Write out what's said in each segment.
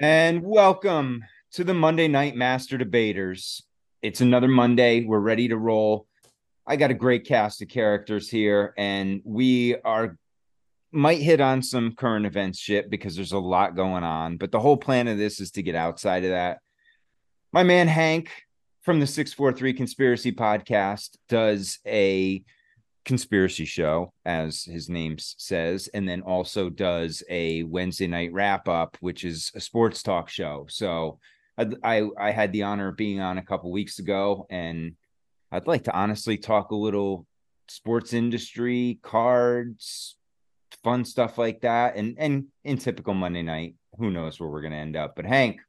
And welcome to the Monday Night Master Debaters. It's another Monday. We're ready to roll. I got a great cast of characters here, and we are might hit on some current events shit because there's a lot going on. But the whole plan of this is to get outside of that. My man Hank from the 643 Conspiracy Podcast does a conspiracy show, as his name says, and then also does a Wednesday night wrap up, which is a sports talk show. So I I, I had the honor of being on a couple weeks ago, and I'd like to honestly talk a little sports industry, cards, fun stuff like that, and and in typical Monday night, who knows where we're gonna end up. But Hank,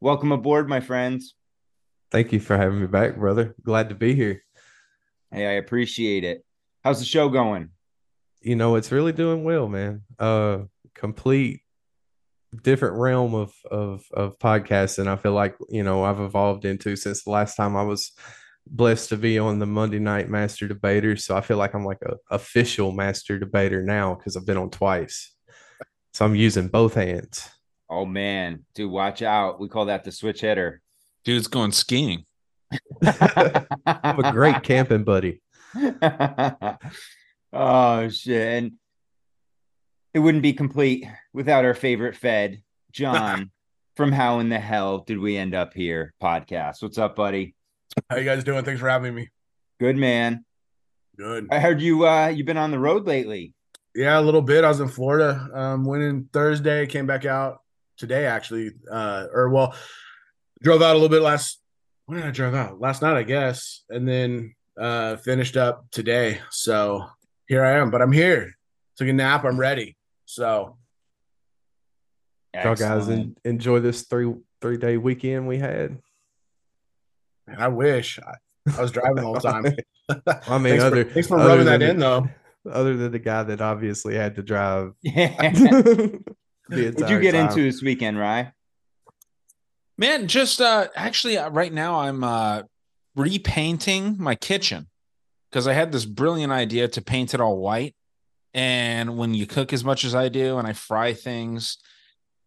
welcome aboard, my friends. Thank you for having me back, brother. Glad to be here. Hey, I appreciate it. How's the show going? You know, it's really doing well, man. Uh complete different realm of of of podcasting. I feel like, you know, I've evolved into since the last time I was blessed to be on the Monday night master debater. So I feel like I'm like a official master debater now because I've been on twice. So I'm using both hands. Oh man, dude, watch out. We call that the switch hitter. Dude's going skiing. I'm a great camping buddy. oh shit. And it wouldn't be complete without our favorite Fed, John, from How in the Hell Did We End Up Here podcast. What's up, buddy? How you guys doing? Thanks for having me. Good man. Good. I heard you uh you've been on the road lately. Yeah, a little bit. I was in Florida. Um, went in Thursday, came back out today actually. Uh, or well, drove out a little bit last. When did I drive out? Last night, I guess, and then uh finished up today. So here I am. But I'm here. Took a nap. I'm ready. So Y'all guys en- enjoy this three three day weekend we had. Man, I wish I, I was driving the whole time. I mean, thanks other for, thanks for other rubbing that than in though. Other than the guy that obviously had to drive. Yeah. the What'd you get time. into this weekend, Rye? Man, just uh actually uh, right now I'm uh repainting my kitchen because I had this brilliant idea to paint it all white. And when you cook as much as I do and I fry things,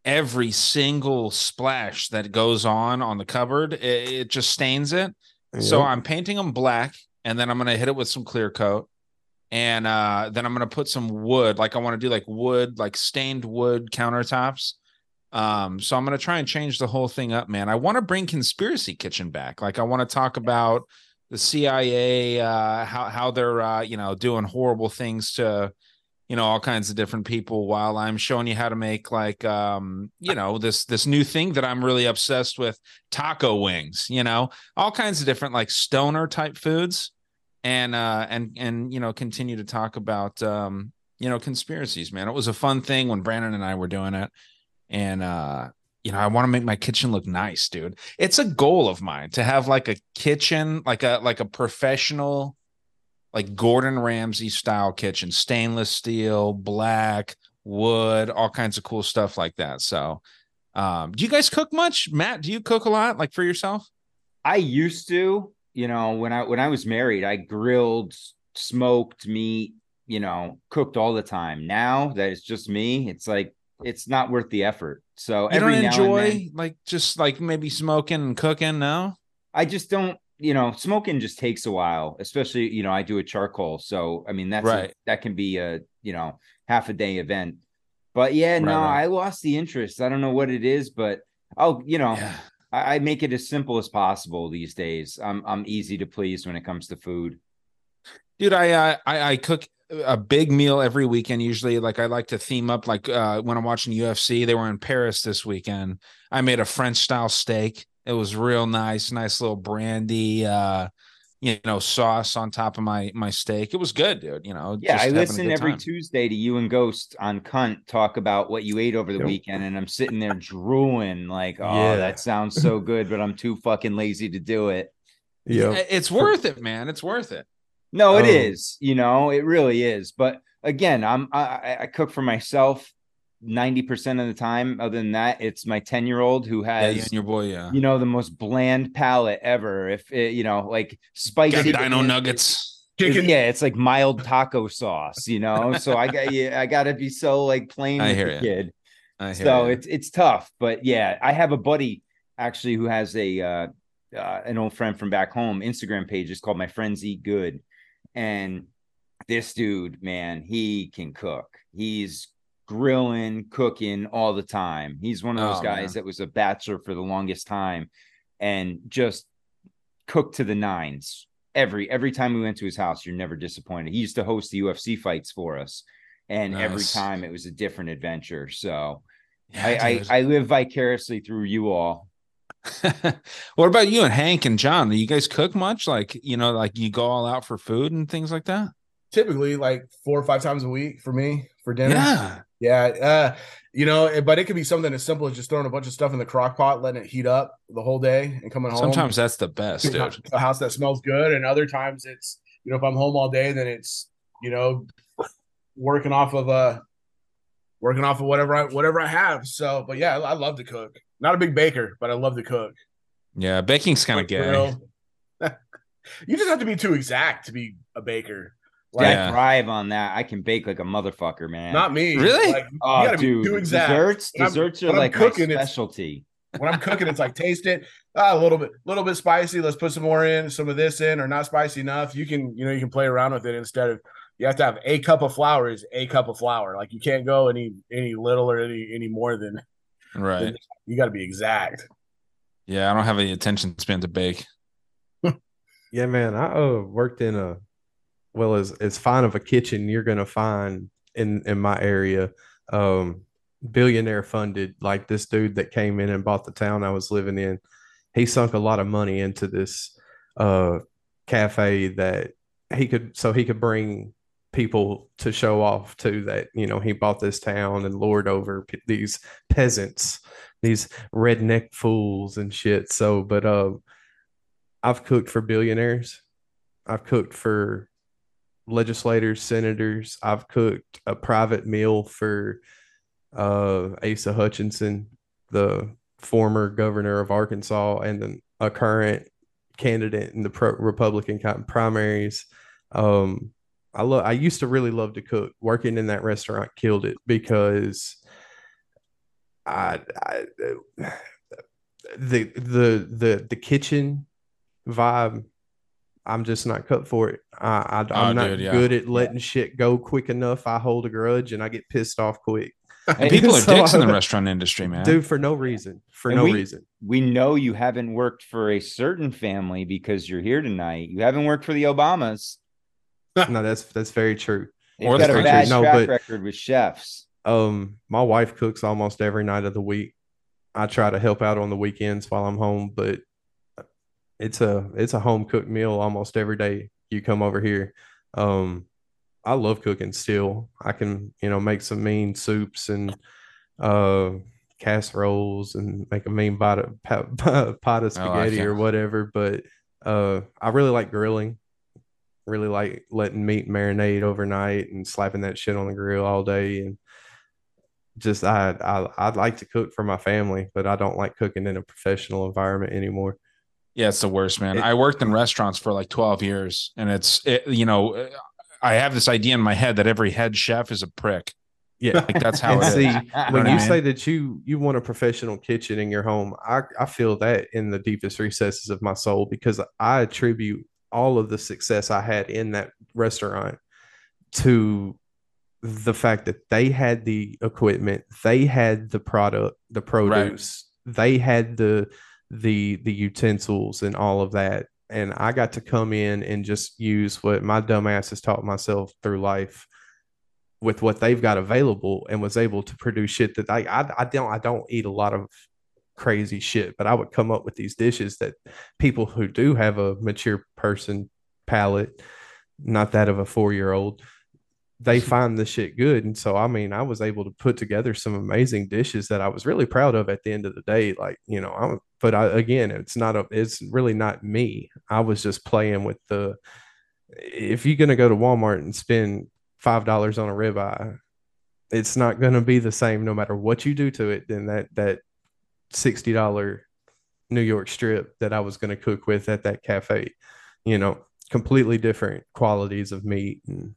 every single splash that goes on on the cupboard, it, it just stains it. So I'm painting them black and then I'm going to hit it with some clear coat. And uh, then I'm going to put some wood, like I want to do like wood, like stained wood countertops. Um, so I'm going to try and change the whole thing up, man. I want to bring Conspiracy Kitchen back. Like I want to talk about the CIA, uh, how how they're uh, you know doing horrible things to you know all kinds of different people while i'm showing you how to make like um you know this this new thing that i'm really obsessed with taco wings you know? All kinds of different like stoner type foods. And uh and and you know continue to talk about um you know conspiracies man. It was a fun thing when brandon and i were doing it and uh you know i want to make my kitchen look nice dude it's a goal of mine to have like a kitchen like a like a professional like Gordon Ramsay style kitchen, stainless steel, black, wood, all kinds of cool stuff like that. So, um, do you guys cook much? Matt, do you cook a lot like for yourself? I used to, you know, when I when I was married, I grilled, smoked meat, you know, cooked all the time. Now that it's just me, it's like it's not worth the effort. So You every don't now and enjoy then- like just like maybe smoking and cooking? No. I just don't, you know, smoking just takes a while, especially, you know, I do a charcoal. So, I mean, that's a- Right. that can be a, you know, half a day event. But yeah, no, right. I lost the interest. I don't know what it is, but I'll, you know, Yeah. I, I make it as simple as possible these days. I'm I'm easy to please when it comes to food. dude i I, I cook a big meal every weekend usually like i like to theme up like uh when i'm watching ufc they were in paris this weekend i made a french style steak it was real nice nice little brandy uh you know sauce on top of my my steak it was good dude you know Yeah, just I listen every time. Tuesday to you and Ghost on Cunt talk about what you ate over the Yep. weekend, and I'm sitting there drooling like, oh, Yeah. that sounds so good, but I'm too fucking lazy to do it. Yeah. Yeah, it's worth it man it's worth it No, it Um, is. You know, it really is. But again, I'm I, I- I cook for myself ninety percent of the time. Other than that, it's my ten year old who yeah has you and your boy yeah you know the most bland palate ever. If it, you know, like got spicy dino nuggets It's- Chicken. yeah, it's like mild taco sauce, you know. So I got yeah, I gotta be so like plain I with hear the ya. kid. I hear so ya. it's it's tough. But yeah, I have a buddy actually who has a uh, uh, an old friend from back home Instagram page. It's called My Friends Eat Good, and this dude, man, he can cook. He's grilling, cooking all the time. He's one of those Oh, guys man. that was a bachelor for the longest time, and just cooked to the nines. Every every time we went to his house, you're never disappointed. He used to host the UFC fights for us, and every time it was a different adventure. So Yeah, I. I I live vicariously through you all. what about you and Hank and John? Do you guys cook much? Like, you know, like you go all out for food and things like that? Typically, like four or five times a week for me for dinner. Yeah. Yeah, uh, you know, but it could be something as simple as just throwing a bunch of stuff in the crock pot, letting it heat up the whole day, and coming home. Sometimes that's the best, dude. a house that smells good, and other times it's you know if I'm home all day, then it's you know working off of uh working off of whatever I whatever I have. So, but yeah, I, I love to cook. Not a big baker, but I love to cook. Yeah, baking's kind of gay. Grill. you just have to be too exact to be a baker. Like, Like Yeah. I thrive on that. I can bake like a motherfucker, man. not me. Really? Like, you oh, gotta dude, be too exact. desserts. When Desserts are like cooking, my specialty. when I'm cooking, it's like taste it ah, a little bit, little bit spicy. Let's put some more in, some of this in, or not spicy enough. You can, you know, you can play around with it instead of you have to have a cup of flour is a cup of flour. Like you can't go any any little or any any more than Right. you got to be exact. Yeah, I don't have any attention span to bake. Yeah, man. I uh, worked in a well as as fine of a kitchen you're gonna find in in my area. Um, billionaire funded, like this dude that came in and bought the town I was living in. He sunk a lot of money into this uh cafe that he could so he could bring people to show off to that you know he bought this town and lord over p- these peasants these redneck fools and shit so but um I've cooked for billionaires. I've cooked for legislators, senators. I've cooked a private meal for uh, Asa Hutchinson, the former governor of Arkansas, and then a current candidate in the pro- Republican primaries. Um, I love. I used to really love to cook. Working in that restaurant killed it because I, I the the the the kitchen vibe i'm just not cut for it i, I i'm Oh, not dude, yeah. good at letting shit go quick enough i hold a grudge and i get pissed off quick And people are So dicks in the restaurant industry, man. dude for no reason for And no we- reason We know you haven't worked for a certain family because you're here tonight. You haven't worked for the Obamas. no that's that's very true. Or got a bad No, track but- record with chefs. um my wife cooks almost every night of the week. I try to help out on the weekends while i'm home but it's a it's a home cooked meal almost every day you come over here. Um i love cooking still. I can you know make some mean soups and uh casseroles and make a mean pot of, pot, of spaghetti it. or whatever but uh i really like grilling really like letting meat marinate overnight and slapping that shit on the grill all day and just I, I I'd like to cook for my family, but I don't like cooking in a professional environment anymore. Yeah, it's the worst, man. It- I worked in restaurants for like 12 years and it's it, you know, I have this idea in my head that every head chef is a prick. Yeah. Like that's how it is. see, You know when what you say that you you want a professional kitchen in your home, I, I feel that in the deepest recesses of my soul because I attribute all of the success I had in that restaurant to the fact that they had the equipment, they had the product, the produce, they had the the the utensils and all of that. And I got to come in and just use what my dumbass has taught myself through life with what they've got available and was able to produce shit that I, I I don't I don't eat a lot of crazy shit, but I would come up with these dishes that people who do have a mature person palate, not that of a four year old, they find the shit good. And so I mean, I was able to put together some amazing dishes that I was really proud of at the end of the day. Like, you know, I'm but I again it's not a it's really not me. I was just playing with the if you're gonna go to Walmart and spend five dollars on a ribeye, it's not gonna be the same no matter what you do to it than that that sixty dollar New York strip that I was gonna cook with at that cafe. You know, completely different qualities of meat and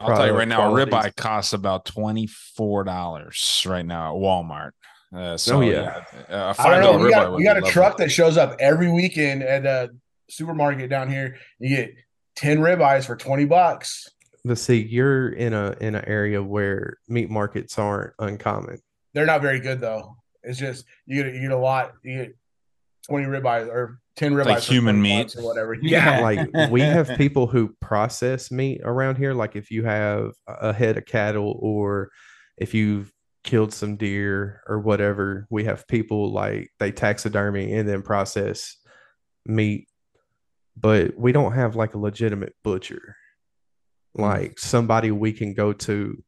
I'll tell you right now, a qualities. ribeye costs about twenty four dollars right now at Walmart. Uh, so Oh, yeah, yeah. a I don't five know. We ribeye. got, we got a lovely. truck that shows up every weekend at a supermarket down here. You get 10 ribeyes for 20 bucks. Let's see, you're in a in an area where meat markets aren't uncommon. They're not very good though. It's just you get you get a lot. You get 20 ribeyes or 10 ribeyes Like human meat. or whatever. Yeah. Yeah. Like we have people who process meat around here. Like if you have a head of cattle or if you've killed some deer or whatever, we have people like they taxidermy and then process meat. But we don't have like a legitimate butcher. Like somebody we can go to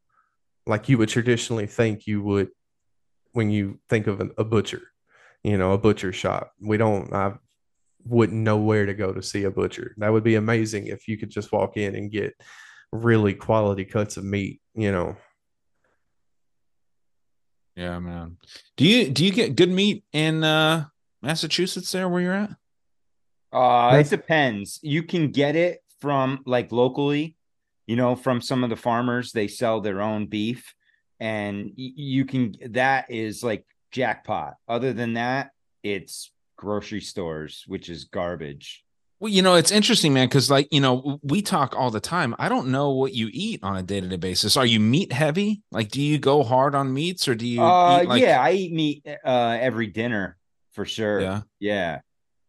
like you would traditionally think you would when you think of an, a butcher, you know, a butcher shop. We don't, I wouldn't know where to go to see a butcher. That would be amazing if you could just walk in and get really quality cuts of meat, you know. Yeah, man. Do you do you get good meat in uh Massachusetts there where you're at? Uh, it depends. You can get it from like locally, you know, from some of the farmers. They sell their own beef, and you can. That is like jackpot. Other than that, it's grocery stores, which is garbage. Well, you know, it's interesting, man, because like, you know, we talk all the time. I don't know what you eat on a day-to-day basis. Are you meat heavy? Like, do you go hard on meats or do you Uh, eat like, yeah, I eat meat uh every dinner for sure. yeah, yeah,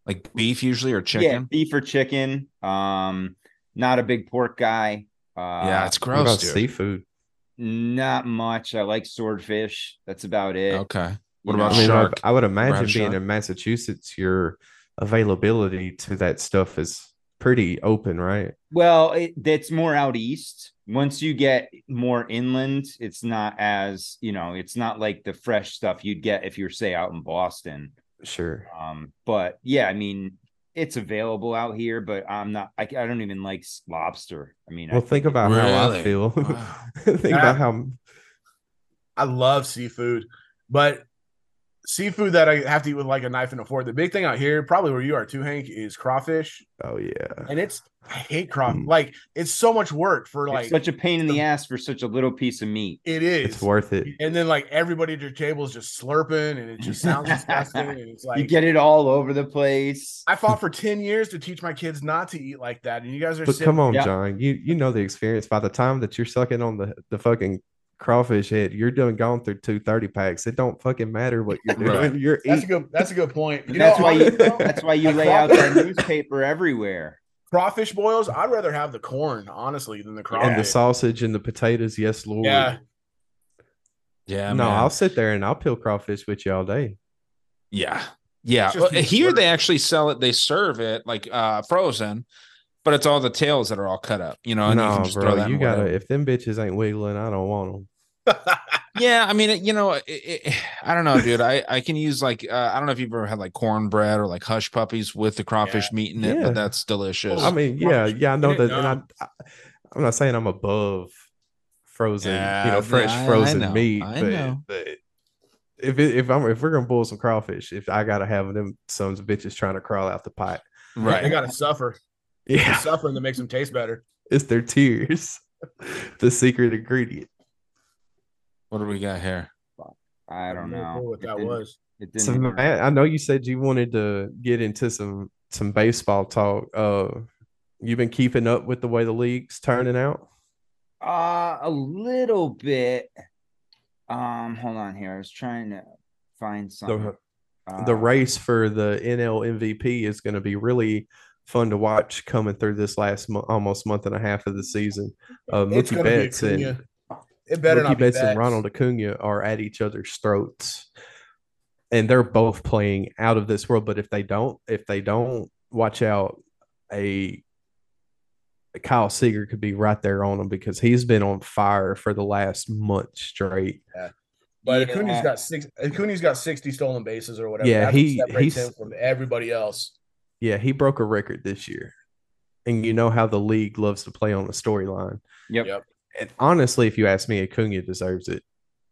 like beef usually or chicken? yeah. chicken? Beef or chicken. Um, not a big pork guy. Uh, Yeah, it's What gross, about dude. seafood? Not much. I like swordfish. That's about it. Okay. What You about I know? mean, I, shark? I would Grab imagine being shark? in Massachusetts, your availability to that stuff is pretty open, right? Well, it, that's more out east. Once you get more inland, it's not as you know. It's not like the fresh stuff you'd get if you're say out in Boston. Sure. Um, but yeah, I mean, it's available out here. But I'm not. I, I don't even like lobster. I mean, I Well, think about how I feel. Wow. think Yeah. about how I love seafood, but seafood that I have to eat with like a knife and a fork. The big thing out here, probably where you are too, Hank, is crawfish. oh yeah. And it's I hate crawfish. Mm. Like it's so much work for it's like such a pain in the ass for such a little piece of meat. it is. It's worth it. and then like everybody at your table is just slurping and it just sounds disgusting. And it's like you get it all over the place. I fought for 10 years to teach my kids not to eat like that. And you guys are But sitting- come on, Yeah. John. You you know the experience. By the time that you're sucking on the, the fucking crawfish head, you're done gone through two thirty packs. It don't fucking matter what you're doing. Right. You're That's a good that's a good point. You that's know, why you. That's why you lay out that newspaper everywhere. crawfish boils, I'd rather have the corn, honestly, than the crawfish. and the sausage and the potatoes, yes, Lord. Yeah. Yeah, no, man. I'll sit there and I'll peel crawfish with you all day. Yeah. Yeah. Well, here they actually sell it, they serve it like uh frozen, but it's all the tails that are all cut up, you know, and you no, can just throw bro, that you gotta. whatever. If them bitches ain't wiggling, I don't want them. Yeah, I mean, you know, it, it, I don't know, dude. I I can use like uh, I don't know if you've ever had like cornbread or like hush puppies with the crawfish meat in it, Yeah. but that's delicious. I mean, yeah, yeah, I know Get it that, and I, I, I'm not saying I'm above frozen, you know, fresh I- I frozen know, meat, I but, know. but if it, if I'm if we're gonna boil some crawfish, if I gotta have them sons of bitches trying to crawl out the pot, right? They gotta suffer. The yeah, suffering that makes them taste better. it's their tears, the secret ingredient. What do we got here? I don't know clue what It that didn't- was. It didn't. So Matt, I know you said you wanted to get into some some baseball talk. Uh, you've been keeping up with the way the league's turning out. Uh, a little bit. Um, hold on here. I was trying to find something. the Uh, race for the NL MVP is going to be really fun to watch coming through this last mo- almost month and a half of the season. Uh, It's Mookie gonna be Betts and It better Mookie not be Betts and Ronald Acuna are at each other's throats, and they're both playing out of this world. But if they don't, if they don't watch out, a Kyle Seager could be right there on them because he's been on fire for the last month straight. But Yeah. Acuna's got six. Acuna's got sixty stolen bases or whatever. Yeah, That's he- separates he's- him from everybody else. Yeah, he broke a record this year. And you know how the league loves to play on the storyline. Yep. Yep. And honestly, if you ask me, Acuna deserves it.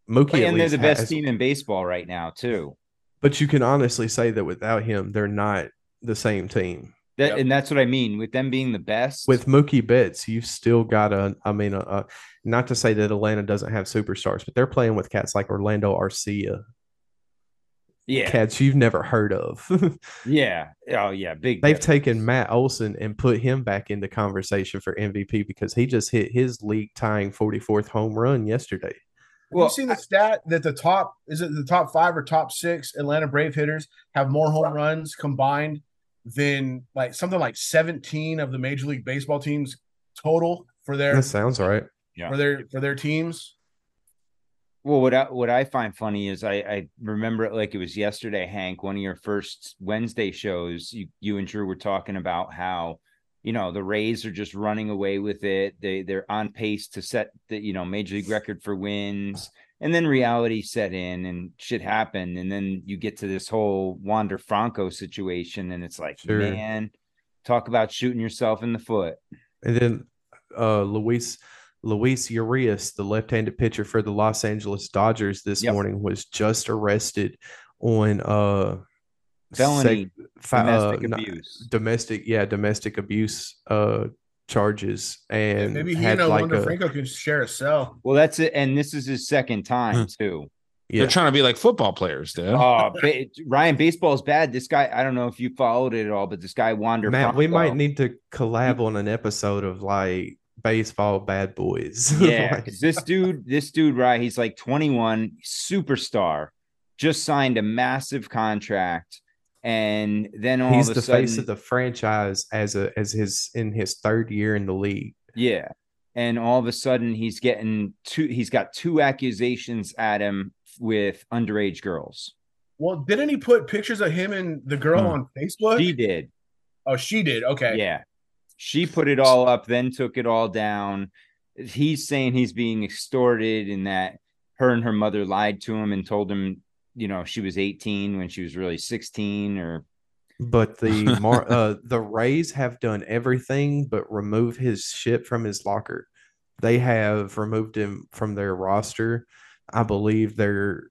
Mookie, and they're the best has- team in baseball right now too. but you can honestly say that without him, they're not the same team. That, Yep. And that's what I mean with them being the best. with Mookie Betts, you've still got a. I mean, uh, uh, not to say that Atlanta doesn't have superstars, but they're playing with cats like Orlando Arcia, yeah, cats you've never heard of. yeah, oh yeah, big. They've difference. taken Matt Olson and put him back into conversation for MVP because he just hit his league tying 44th home run yesterday. Have Well, you seen the stat that the top is it the top five or top six Atlanta Brave hitters have more home runs combined than like something like 17 of the Major League Baseball teams total for their That sounds right. Yeah. for their for their teams. Well, what I what I find funny is I I remember it like it was yesterday, Hank. One of your first Wednesday shows, you you and Drew were talking about how you know the Rays are just running away with it. They they're on pace to set the you know major league record for wins, and then reality set in and shit happened, and then you get to this whole Wander Franco situation, and it's like, Sure. man, talk about shooting yourself in the foot. And then uh, Luis Luis Urias, the left-handed pitcher for the Los Angeles Dodgers this Yep. morning, was just arrested on uh Felony fa- uh, domestic not- abuse. domestic, yeah, domestic abuse uh charges, and Maybe he and like Wander a Franco can share a cell. Well, that's it, and this is his second time too. yeah. They're trying to be like football players, dude. Oh, ba- Ryan, is bad. This guy, I don't know if you followed it at all, but this guy wandered. Matt, we might need to collab on an episode of like baseball bad boys. Yeah, Like, 'cause this dude, this dude, right? He's like 21, superstar, just signed a massive contract, and then all he's of the sudden, face of the franchise as a as his in his third year in the league. yeah, and all of a sudden he's getting two. He's got two accusations at him with underage girls. Well, didn't he put pictures of him and the girl Hmm. on Facebook? She did. oh, she did. Okay. Yeah. She put it all up, then took it all down. He's saying he's being extorted and that her and her mother lied to him and told him, you know, she was 18 when she was really 16 or But the Mar- uh, the Rays have done everything but remove his shit from his locker. They have removed him from their roster. I believe they're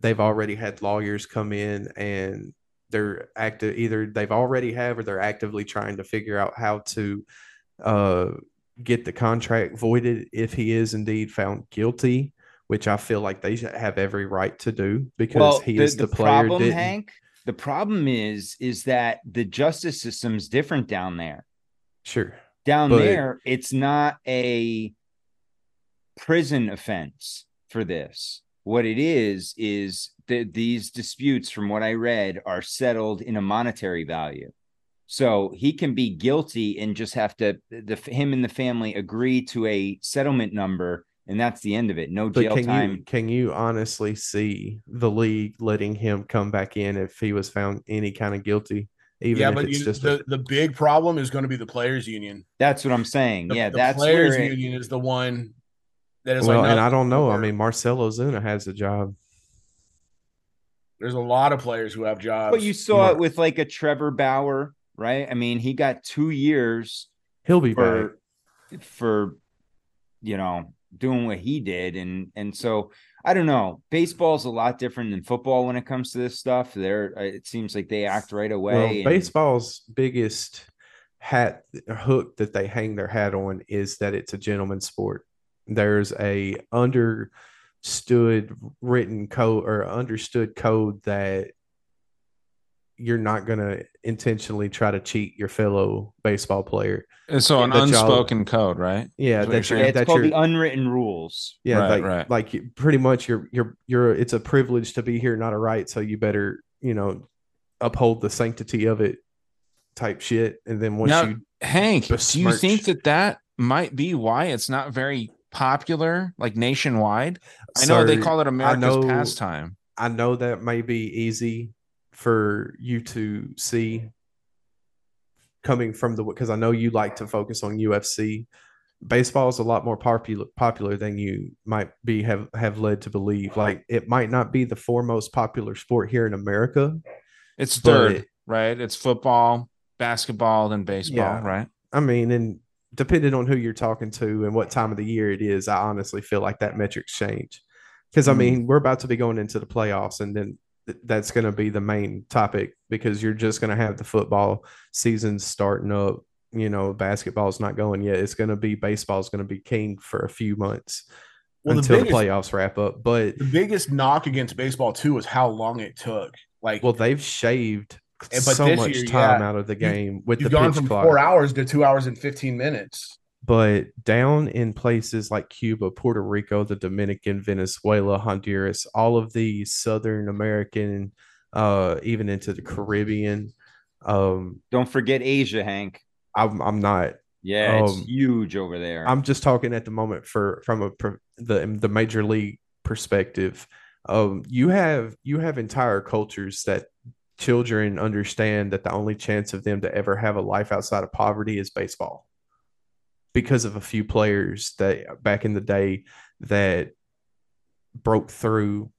they've already had lawyers come in and they're active either they've already have or they're actively trying to figure out how to uh get the contract voided if he is indeed found guilty, which I feel like they should have every right to do because he is the, player. problem, didn't- Hank. The problem is, is that the justice system's different down there. Sure. Down But- there, it's not a prison offense for this. What it is is that these disputes, from what I read, are settled in a monetary value. So he can be guilty and just have to the him and the family agree to a settlement number, and that's the end of it. No But jail can time. you can you honestly see the league letting him come back in if he was found any kind of guilty, even yeah, if but it's you, just the, a, the big problem is going to be the players union. That's what I'm saying. The, yeah, the that's players where it- union is the one that is well, like. and I don't know. I mean, Marcell Ozuna has a job. there's a lot of players who have jobs. But you saw Mar- it with like a Trevor Bauer, right? I mean, he got two years He'll be back. for for you know doing what he did, and and so I don't know. Baseball's a lot different than football when it comes to this stuff. There, uh, it seems like they act right away. Well, and- baseball's biggest hat hook that they hang their hat on is that it's a gentleman's sport. There's a understood written code or understood code that you're not going to intentionally try to cheat your fellow baseball player. And so an unspoken code, right? Yeah, That's what you're you're, Yeah, it's called you're, the unwritten rules. yeah, Right, like, right. like pretty much you're, you're, you're, it's a privilege to be here, not a right. So you better, you know, uphold the sanctity of it type shit. And then once Now, you Hank, do you think that that might be why it's not very popular, like nationwide? I know they call it America's know- pastime. I know that may be easy for you to see coming from the because I know you like to focus on UFC. Baseball is a lot more popular popular than you might be have have led to believe. Like it might not be the foremost popular sport here in America. It's third, right? It's football, basketball, then baseball, Yeah. right? I mean, and depending on who you're talking to and what time of the year it is, I honestly feel like that metrics change. Because I mean, mm. we're about to be going into the playoffs, and then th- that's going to be the main topic because you're just going to have the football season starting up. You know, basketball's not going yet. It's going to be baseball's going to be king for a few months Well, until the, biggest- playoffs wrap up. But The biggest knock against baseball too is how long it took. Like, well, they've shaved Eh, but so this much year, time yeah, out of the you- game with the you've gone pitch from clock. four hours to two hours and fifteen minutes. but down in places like Cuba, Puerto Rico, the Dominican, Venezuela, Honduras, all of these Southern American, uh, even into the Caribbean. Um, Don't forget Asia, Hank. I'm I'm not. Yeah, it's Um, huge over there. I'm just talking at the moment for from a the the major league perspective. Um, you have you have entire cultures that children understand that the only chance of them to ever have a life outside of poverty is baseball because of a few players that back in the day that broke through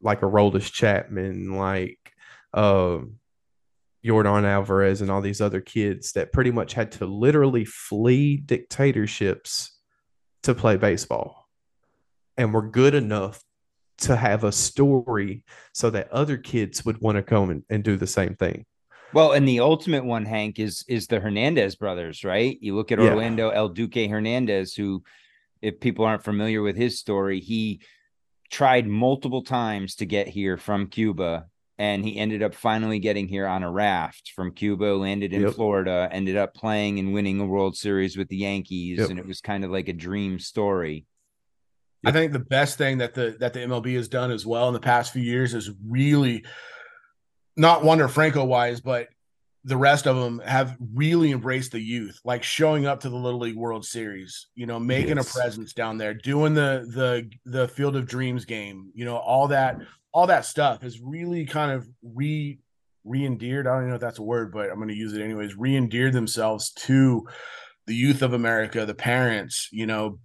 like Aroldis Chapman, like um Yordan Alvarez and all these other kids that pretty much had to literally flee dictatorships to play baseball. And were good enough to have a story so that other kids would want to come and, and do the same thing. Well, and the ultimate one, Hank, is is the Hernandez brothers, right? You look at Yeah. Orlando El Duque Hernandez, who, if people aren't familiar with his story, he tried multiple times to get here from Cuba, and he ended up finally getting here on a raft from Cuba, landed in Yep. Florida, ended up playing and winning a World Series with the Yankees, Yep. and it was kind of like a dream story. I think the best thing that the that the MLB has done as well in the past few years is really not Wander Franco wise, but the rest of them have really embraced the youth, like showing up to the Little League World Series, you know, making Yes. a presence down there, doing the the the Field of Dreams game, you know, all that all that stuff is really kind of re re-endeared. I don't even know if that's a word, but I'm going to use it anyways. Re-endeared themselves to the youth of America, the parents, you know,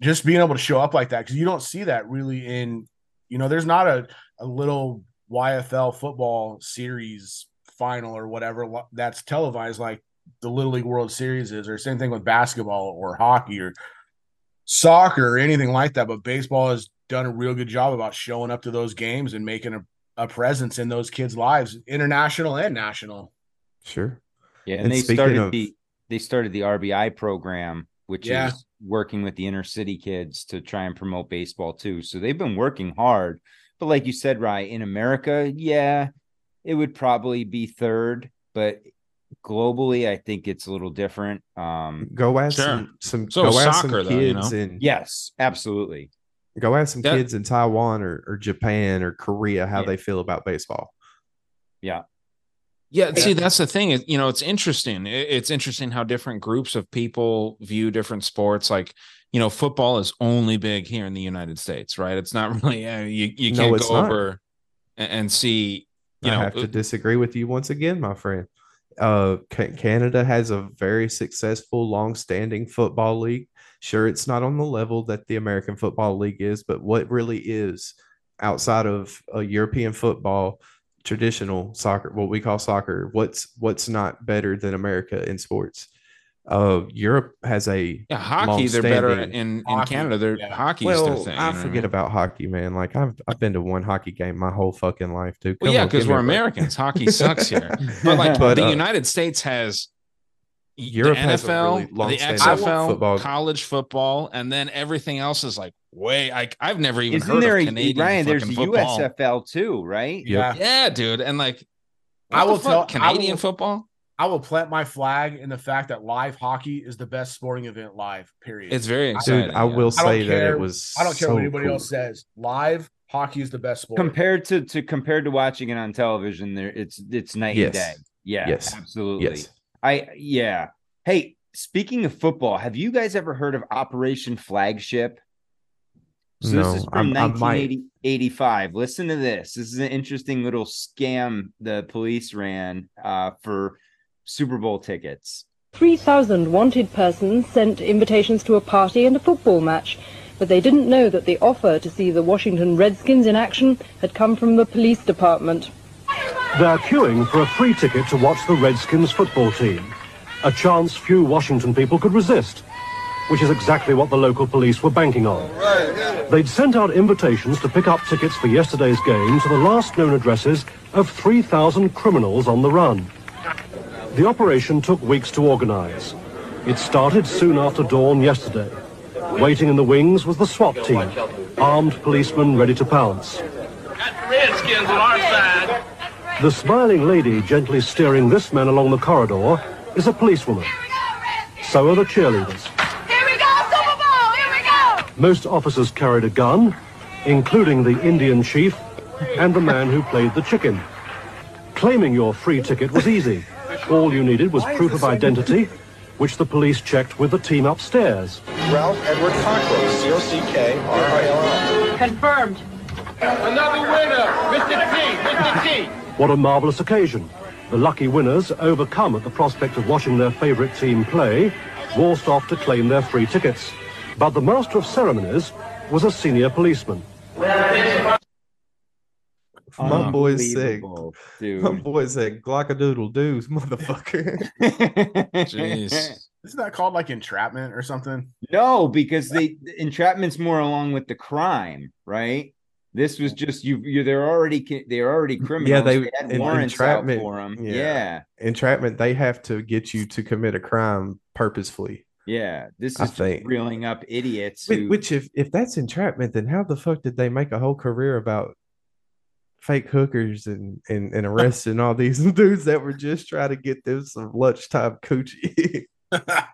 just being able to show up like that because you don't see that really in you know there's not a, a little YFL football series final or whatever that's televised like the Little League World Series is or same thing with basketball or hockey or soccer or anything like that but baseball has done a real good job about showing up to those games and making a, a presence in those kids lives international and national Sure. Yeah, and, And they started of- the they started the RBI program, which Yeah. is working with the inner city kids to try and promote baseball too. So they've been working hard. But like you said, Rye, in America, yeah, it would probably be third, but globally, I think it's a little different. Um, Go ask Sure. some, some So go ask soccer, some though, you kids know? and yes, absolutely. go ask some That- kids in Taiwan or, or Japan or Korea how Yeah. they feel about baseball. Yeah, see, that's the thing. You know, it's interesting. It's interesting how different groups of people view different sports. Like, you know, football is only big here in the United States, right? It's not really. Uh, you you can't it's go not. over and, see. You I know, have to disagree with you once again, my friend. Uh, Canada has a very successful, long-standing football league. Sure, it's not on the level that the American Football League is, but what really is outside of a European football, traditional soccer, what we call soccer, what's what's not better than America in sports? Uh, Europe has a yeah, hockey. They're better in in Hockey, Canada. They're yeah. hockey's their well, thing. I you know what forget mean? about hockey, man. Like I've I've been to one hockey game my whole fucking life, dude. Well, yeah, because we're. Americans. Hockey sucks here. But like But, the uh, United States has Europe the NFL, really the XFL, football- college football, and then everything else is like way. Like I've never even Isn't heard there of a Canadian Ryan? There's fucking a football. USFL too, right? Yep. Yeah, dude, and like I what the will fuck? tell- I Canadian will- football. I will plant my flag in the fact that live hockey is the best sporting event live. Period. It's very Dude, exciting. I will I don't say that care- it was. I don't care so what anybody cool. else says. Live hockey is the best sport. Compared to to compared to watching it on television, there it's it's night and day. Yeah, Yes. absolutely. Yes, I yeah. Hey, speaking of football, have you guys ever heard of Operation Flagship? So No, this is from I'm- I might. 1985. Listen to this. This is an interesting little scam the police ran uh, for Super Bowl tickets. 3,000 wanted persons sent invitations to a party and a football match, but they didn't know that the offer to see the Washington Redskins in action had come from the police department. They're queuing for a free ticket to watch the Redskins football team. A chance few Washington people could resist. which is exactly what the local police were banking on. They'd sent out invitations to pick up tickets for yesterday's game to the last known addresses of 3,000 criminals on the run. The operation took weeks to organize. It started soon after dawn yesterday. Waiting in the wings was the SWAT team, armed policemen ready to pounce. Got the Redskins on our side. The smiling lady gently steering this man along the corridor is a policewoman. So are the cheerleaders. Here we go, Super Bowl! Here we go! Most officers carried a gun, including the Indian chief and the man who played the chicken. Claiming your free ticket was easy. All you needed was proof of identity, which the police checked with the team upstairs. Ralph Edward Cockrill, C-O-C-K-R-I-L-L. Confirmed. Another winner, Mr. T, Mr. T. What a marvelous occasion. The lucky winners, overcome at the prospect of watching their favorite team play, waltzed off to claim their free tickets. But the master of ceremonies was a senior policeman. My boy's sick. Unbelievable, My dude. boy said glockadoodle doos, motherfucker. Jeez. Isn't that called like entrapment or something? no, because the entrapment's more along with the crime, right? This was just you. You they're already they're already criminals. Yeah, they- had en- warrants entrapment, out for them. yeah. Yeah. Entrapment, they have to get you to commit a crime purposefully. yeah, This is think. reeling up idiots. Which, Who, which if if that's entrapment, then how the fuck did they make a whole career about fake hookers and and, and arresting all these dudes that were just trying to get them some lunchtime coochie?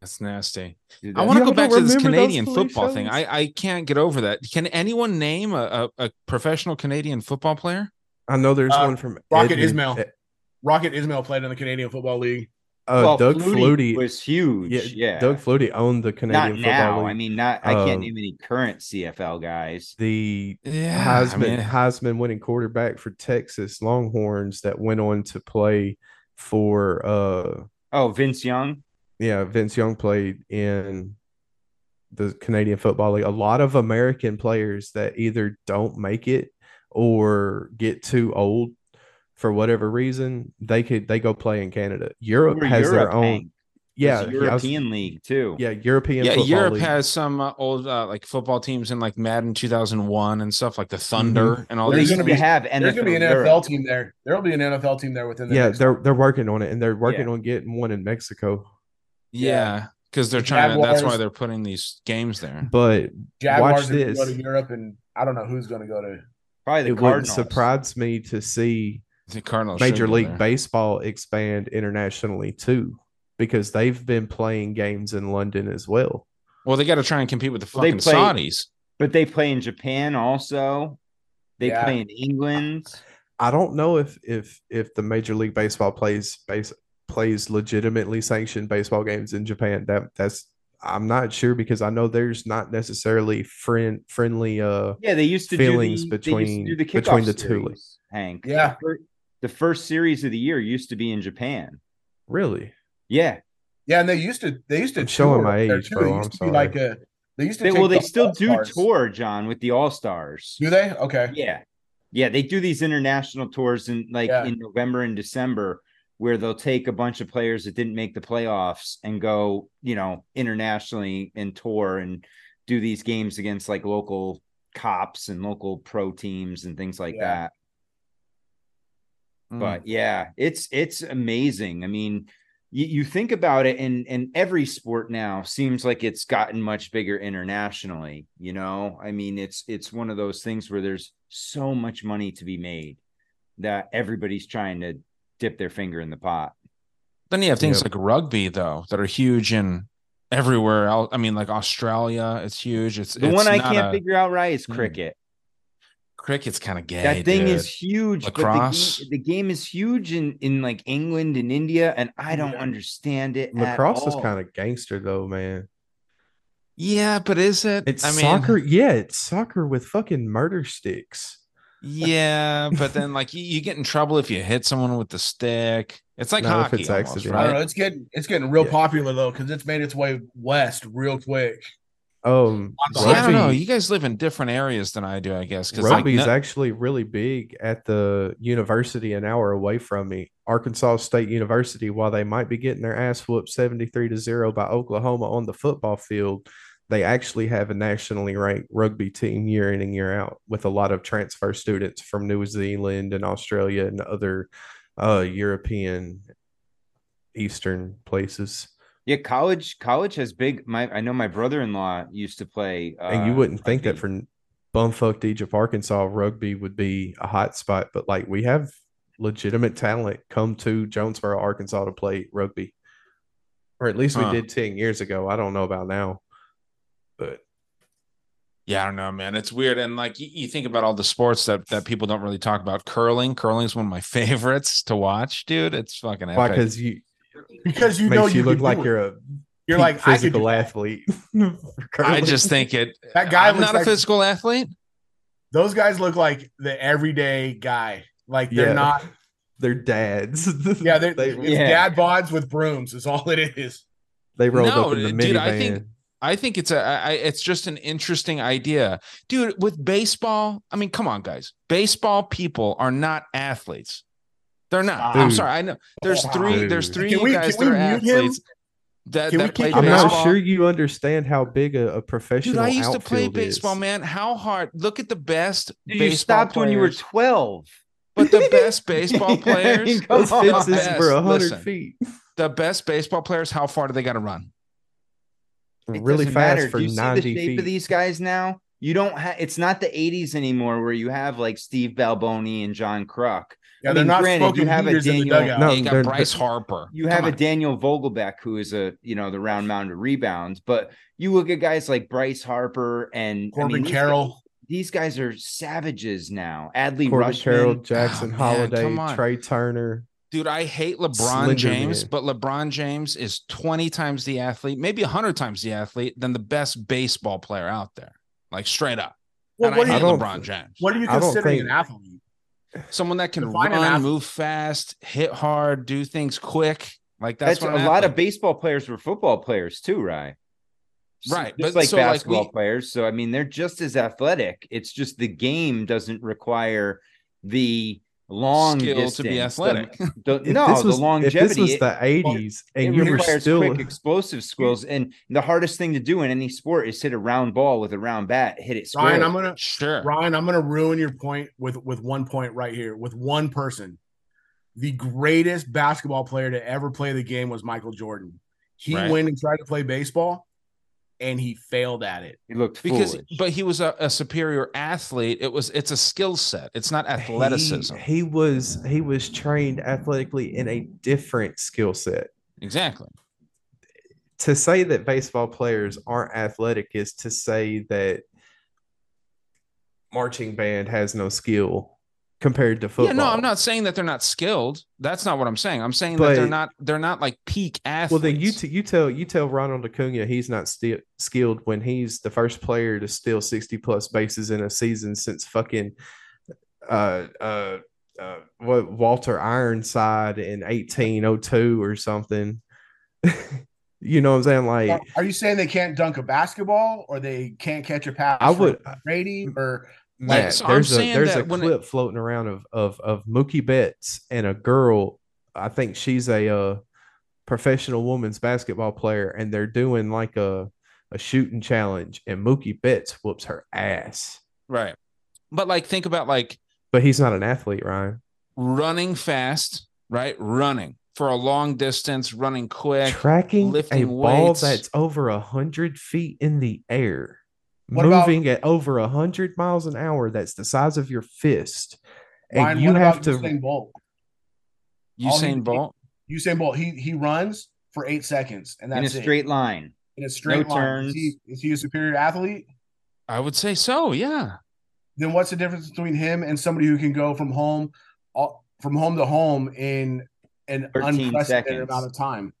That's nasty. Dude, I want to go back to this Canadian police football thing. I, I can't get over that. Can anyone name a, a, a professional Canadian football player? I know there's Uh, one from Rocket Edmond- Ismail. Rocket Ismail played in the Canadian Football League. Uh, well, Doug Flutie Flutie. was huge. yeah, Yeah, Doug Flutie owned the Canadian not football now. league. I mean, not. I can't Um, name any current CFL guys. the Yeah, Heisman I mean, Heisman winning quarterback for Texas Longhorns that went on to play for uh Oh, Vince Young. Yeah, Vince Young played in the Canadian Football League. A lot of American players that either don't make it or get too old for whatever reason, they could they go play in Canada. Europe Or has their own Hank. yeah, There's yeah, was- European League too. yeah, European yeah, football Europe league. has some uh, old uh, like football teams in like Madden 2001 and stuff like the Thunder and all Well, they There's gonna to be- have There's going to be an NFL NFL Europe. team there. There will be an NFL team there within the yeah, next they're they're working on it and they're working Yeah. on getting one in Mexico. Yeah, because they're The trying. to That's why they're putting these games there. But Jaguars watch this. go to Europe, and I don't know who's going to go to. Probably the it wouldn't Cardinals. surprise me to see The Cardinals. Major should go League there. Baseball expand internationally too, because they've been playing games in London as well. Well, they got to try and compete with the Well, they fucking play- Saudis. But they play in Japan also. They Yeah. play in England. I don't know if if if the Major League Baseball plays base plays legitimately sanctioned baseball games in Japan. That that's I'm not sure because I know there's not necessarily friend friendly uh Yeah, they used to Feelings do the, they used to between- do the between the two series, leagues. Hank. Yeah. the, fir- the first series of the year used to be in Japan. really. Yeah, Yeah, and they used to. They used to I'm showing my age, too. bro, I'm used to sorry. like a. They used to. They- well, they the still do All-Stars. tour, John, with the All Stars. Do they? Okay. Yeah, yeah, they do these international tours in like Yeah. in November and December, where they'll take a bunch of players that didn't make the playoffs and go, you know, internationally and tour and do these games against like local cops and local pro teams and things like Yeah. that. Mm. but yeah it's it's amazing i mean you, you think about it and and every sport now seems like it's gotten much bigger internationally you know i mean it's it's one of those things where there's so much money to be made that everybody's trying to dip their finger in the pot Then you have things Yep. like rugby though that are huge in everywhere else. I mean, like Australia, it's huge. It's the it's one i can't a- figure out right is Hmm. cricket cricket's kind of gay. that thing dude. is huge but the Lacrosse? game, the game is huge in in like england and india and i don't Yeah. understand it Lacrosse is all. kind of gangster though, man. yeah, but is it? It's I mean, soccer. Yeah, it's soccer with fucking murder sticks. Yeah, but then like you, you get in trouble if you hit someone with the stick. It's like Not hockey, it's almost, accident. I don't know. It's getting it's getting real Yeah. popular though because it's made its way west real quick. Um, See, I don't know. You guys live in different areas than I do, I guess. Because Rugby like, is no- actually really big at the university an hour away from me, Arkansas State University. While they might be getting their ass whooped 73 to 0 by Oklahoma on the football field, they actually have a nationally ranked rugby team year in and year out with a lot of transfer students from New Zealand and Australia and other uh, European Eastern places. Yeah, college college has big. My I know my brother in law used to play. Uh, and you wouldn't think that rugby. for bumfucked Egypt, Arkansas, rugby would be a hot spot, but like we have legitimate talent come to Jonesboro, Arkansas to play rugby. Or at least we Huh. did 10 years ago. I don't know about now. But Yeah, I don't know, man. It's weird. And like you, you think about all the sports that that people don't really talk about. Curling, curling is one of my favorites to watch, dude. It's fucking why? epic. Because you because you know you, you look like it. you're a you're like physical do athlete. I just think it. That guy I'm looks not a physical athlete. Those guys look like the everyday guy. Like they're Yeah. not. they're dads. Yeah, they're they, it's Yeah. dad bods with brooms. Is all it is. they rolled No, up in the dude, minivan. I think- I think it's a. I, it's just an interesting idea, dude. With baseball, I mean, come on, guys. Baseball people are not athletes. They're not. I'm sorry. I know. There's three. There's three Can we- guys can that we are mute him? That, Can we that play I'm him not sure you understand how big a, a professional Dude, I used to play baseball, is. man. How hard? Look at the best Dude, you baseball stopped when you were twelve. But the best baseball players, mean, come Those on. fences best. were 100 Listen. feet. the best baseball players, how far do they got to run? It really doesn't fast matter. for Do you see 90 the shape feet. of these guys now? You don't have. It's not the '80s anymore where you have like Steve Balboni and John Kruk. Yeah, I they're mean, not granted, smoking you have a heaters in the Daniel- dugout. No, you got they're- Bryce Harper. You Come have a. Daniel Vogelbach who is a you know the round mound of rebounds, but you look at guys like Bryce Harper and I Corbin mean, these Carroll. guys- These guys are savages now. Adley Corbin Rutschman. Carroll, Jackson ah, Oh, Holliday, come. Trea Turner. Dude, I hate LeBron Slender James, man. but LeBron James is 20 times the athlete, maybe 100 times the athlete than the best baseball player out there. Like straight up. Well, and what I do hate you- LeBron James. What are you considering think- an athlete? Someone that can Define run, move fast, hit hard, do things quick. Like that's, That's, what a lot of baseball players were football players too, right? S- Right, just but like so, like, basketball we- players. So I mean, they're just as athletic. It's just the game doesn't require the long Skill to be athletic. the- If no, this the longevity. If this was the 80s it and you were requires still quick explosive skills, and the hardest thing to do in any sport is hit a round ball with a round bat, hit it square. Ryan, I'm gonna Sure. Ryan, I'm gonna ruin your point with with one point right here with one person. The greatest basketball player to ever play the game was Michael Jordan. He Right. went and tried to play baseball, and he failed at it. He looked Because foolish. but he was a, a superior athlete. It was it's a skill set. It's not athleticism. He, he was he was trained athletically in a different skill set. exactly. To say that baseball players aren't athletic is to say that marching band has no skill compared to football. Yeah, no, I'm not saying that they're not skilled. That's not what I'm saying. I'm saying that they're not they're not like peak athletes. Well, then you t- you tell you tell Ronald Acuna he's not sti- skilled when he's the first player to steal sixty plus bases in a season since fucking uh uh, uh what Walter Ironside in eighteen oh two or something. you know what I'm saying? Like Are- Are you saying they can't dunk a basketball, or they can't catch a pass? I from would- Brady or Matt, so I'm there's a there's a when it- clip floating around of of of Mookie Betts and a girl. I think she's a uh, professional women's basketball player, and they're doing like a a shooting challenge, and Mookie Betts whoops her ass. right. But like think about like But he's not an athlete, Ryan. running fast, right? Running for a long distance, running quick. Tracking lifting a lifting ball that's over a hundred feet in the air, What about- moving at over a hundred miles an hour. That's the size of your fist, and Ryan, you have about to. Usain Bolt? All he- Usain Bolt. Usain Bolt, he he runs for eight seconds, and that's in a that's it. straight line. in a straight no line. turns. Is he, is he a superior athlete? I would say so. Yeah. Then what's the difference between him and somebody who can go from home, all, from home to home in an 13 unprecedented seconds. amount of time?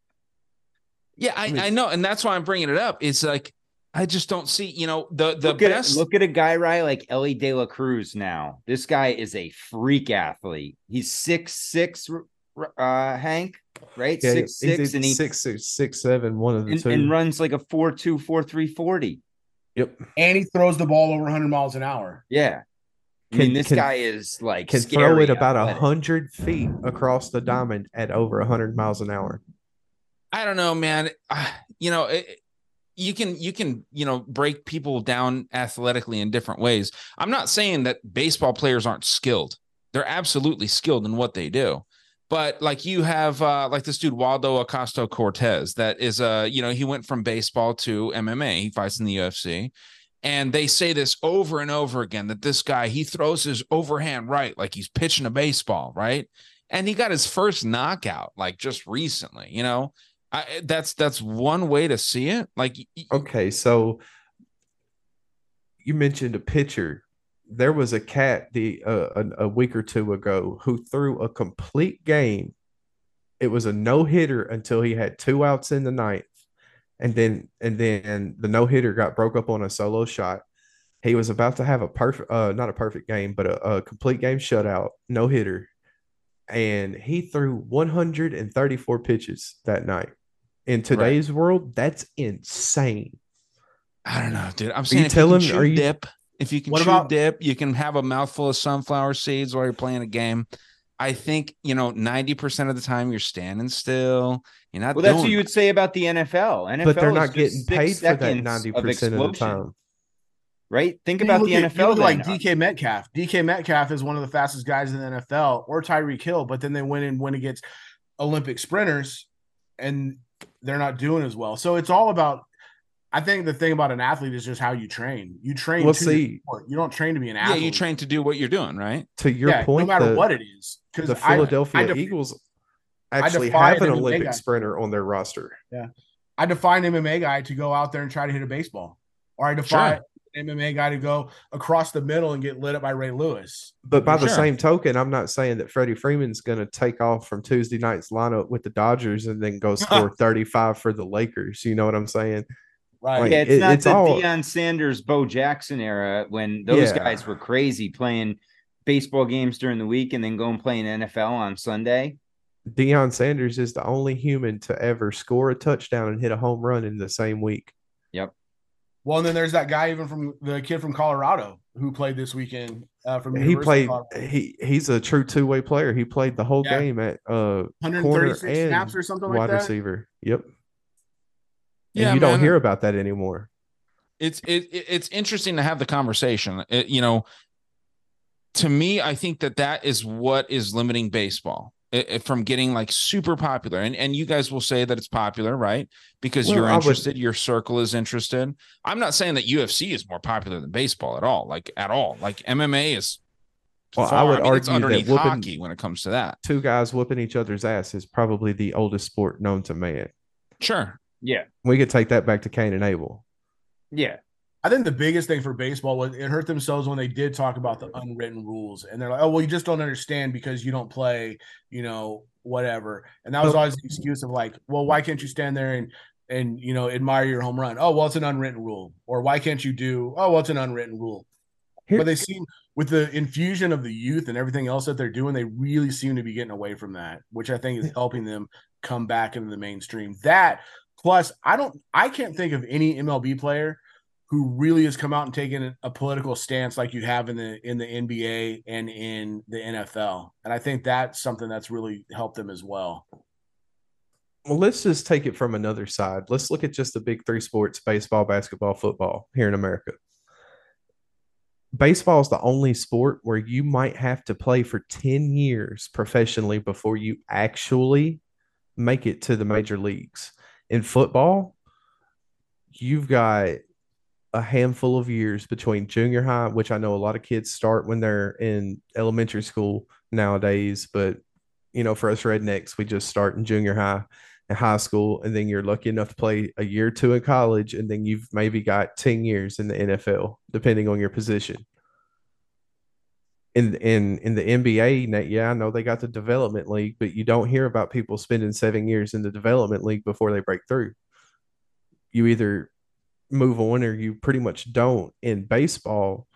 Yeah, I, I mean- I know, and that's why I'm bringing it up. It's like I just don't see, you know, the the look best. at look at a guy right like Elly De La Cruz now. This guy is a freak athlete. He's six six uh Hank, right? Yeah, six he's six either and he six, six, six, seven, one of the and, two. and runs like a four two four three forty. Yep. and he throws the ball over 100 miles an hour. Yeah. I Can- mean, this can- guy is like Can scary throw it about a hundred feet across the diamond at over a hundred miles an hour. I don't know, man. Uh, you know, it, you can you can you know break people down athletically in different ways. I'm not saying that baseball players aren't skilled. They're absolutely skilled in what they do. But like you have uh like this dude Waldo Acosta Cortez that is uh you know he went from baseball to MMA. He fights in the UFC. And they say this over and over again that this guy he throws his overhand right like he's pitching a baseball, right? And he got his first knockout like just recently, you know. I, that's that's one way to see it. Like, Okay, so you mentioned a pitcher. There was a cat the uh, a, a week or two ago who threw a complete game. It was a no hitter until he had two outs in the ninth, and then and then the no hitter got broke up on a solo shot. He was about to have a perfect, uh, not a perfect game, but a, a complete game shutout, no hitter, and he threw 134 pitches that night. In today's world, that's insane. I don't know, dude. I'm saying if you telling- can chew are you- dip, if you can What chew about- dip, you can have a mouthful of sunflower seeds while you're playing a game. I think you know 90% of the time you're standing still. You're not. Well, that's doing what you would say about the NFL. NFL, but they're not just getting paid for that 90% of of, the time. right? Think You about look the at- you NFL. look like. DK Metcalf. DK Metcalf is one of the fastest guys in the NFL, or Tyreek Hill. But then they went and went against Olympic sprinters, and they're not doing as well. So it's all about. I think the thing about an athlete is just how you train. You train Well, to see- You don't train to be an yeah, athlete. you train to do what you're doing, right? To your yeah, point, no matter the, what it is. Because the Philadelphia I, def- Eagles actually have an the Olympic guy. sprinter on their roster. Yeah, I define MMA guy to go out there and try to hit a baseball, or I defy an MMA guy to go across the middle and get lit up by Ray Lewis. But by the Sure. same token, I'm not saying that Freddie Freeman's going to take off from Tuesday night's lineup with the Dodgers and then go score 35 for the Lakers. You know what I'm saying? Right. Like, yeah, it's it- not it's the all- Deion Sanders, Bo Jackson era when those Yeah. guys were crazy playing baseball games during the week and then going playing NFL on Sunday. Deion Sanders is the only human to ever score a touchdown and hit a home run in the same week. Well, and then there's that guy even from the kid from Colorado who played this weekend uh, from He University played. He he's a true two way player. He played the whole Yeah. game at uh 136 corner and snaps or something wide like that. Wide receiver. Yep. Yeah, and you don't hear about that anymore. it's it, it- it's interesting to have the conversation It- you know to me i think that that is what is limiting baseball i- i- from getting like super popular and and you guys will say that it's popular right because Well, you're I would- interested your circle is interested i'm not saying that ufc is more popular than baseball at all like at all like mma is Well, I far- would it's argue that underneath whooping- hockey when it comes to that Two guys whooping each other's ass is probably the oldest sport known to man. sure Yeah. We could take that back to Cain and Abel. Yeah. I think the biggest thing for baseball was it hurt themselves when they did talk about the unwritten rules, and they're like, "Oh, well, you just don't understand because you don't play, you know, whatever." And that was always the excuse of like, "Well, why can't you stand there and and you know admire your home run?" Oh, well, it's an unwritten rule, or why can't you do? Oh, well, it's an unwritten rule. But they seem with the infusion of the youth and everything else that they're doing, they really seem to be getting away from that, which I think is helping them come back into the mainstream. That plus, I don't, I can't think of any MLB player who really has come out and taken a, political stance like you have in the in the NBA and in the NFL, and I think that's something that's really helped them as well. Well, let's just take it from another side. Let's look at just the big three sports baseball, basketball, football here in America. Baseball is the only sport where you might have to play for 10 years professionally before you actually make it to the major leagues. In football, you've got a handful of years between junior high, which I know a lot of kids start when they're in elementary school nowadays, but you know, for us rednecks, we just start in junior high and high school, and then you're lucky enough to play a year or two in college, and then you've maybe got 10 years in the NFL, depending on your position. In in in the NBA, yeah, I know they got the development league, but you don't hear about people spending seven years in the development league before they break through. You either move on or you pretty much don't. In baseball,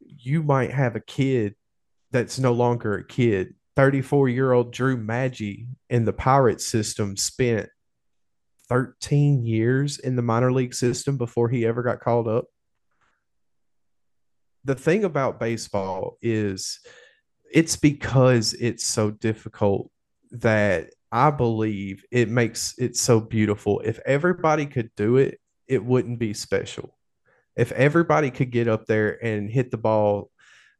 you might have a kid that's no longer a kid 34 year old Drew Maggi in the Pirate system spent 13 years in the minor league system before he ever got called up. The thing about baseball is it's because it's so difficult that I believe it makes it so beautiful. If everybody could do it, it wouldn't be special. If everybody could get up there and hit the ball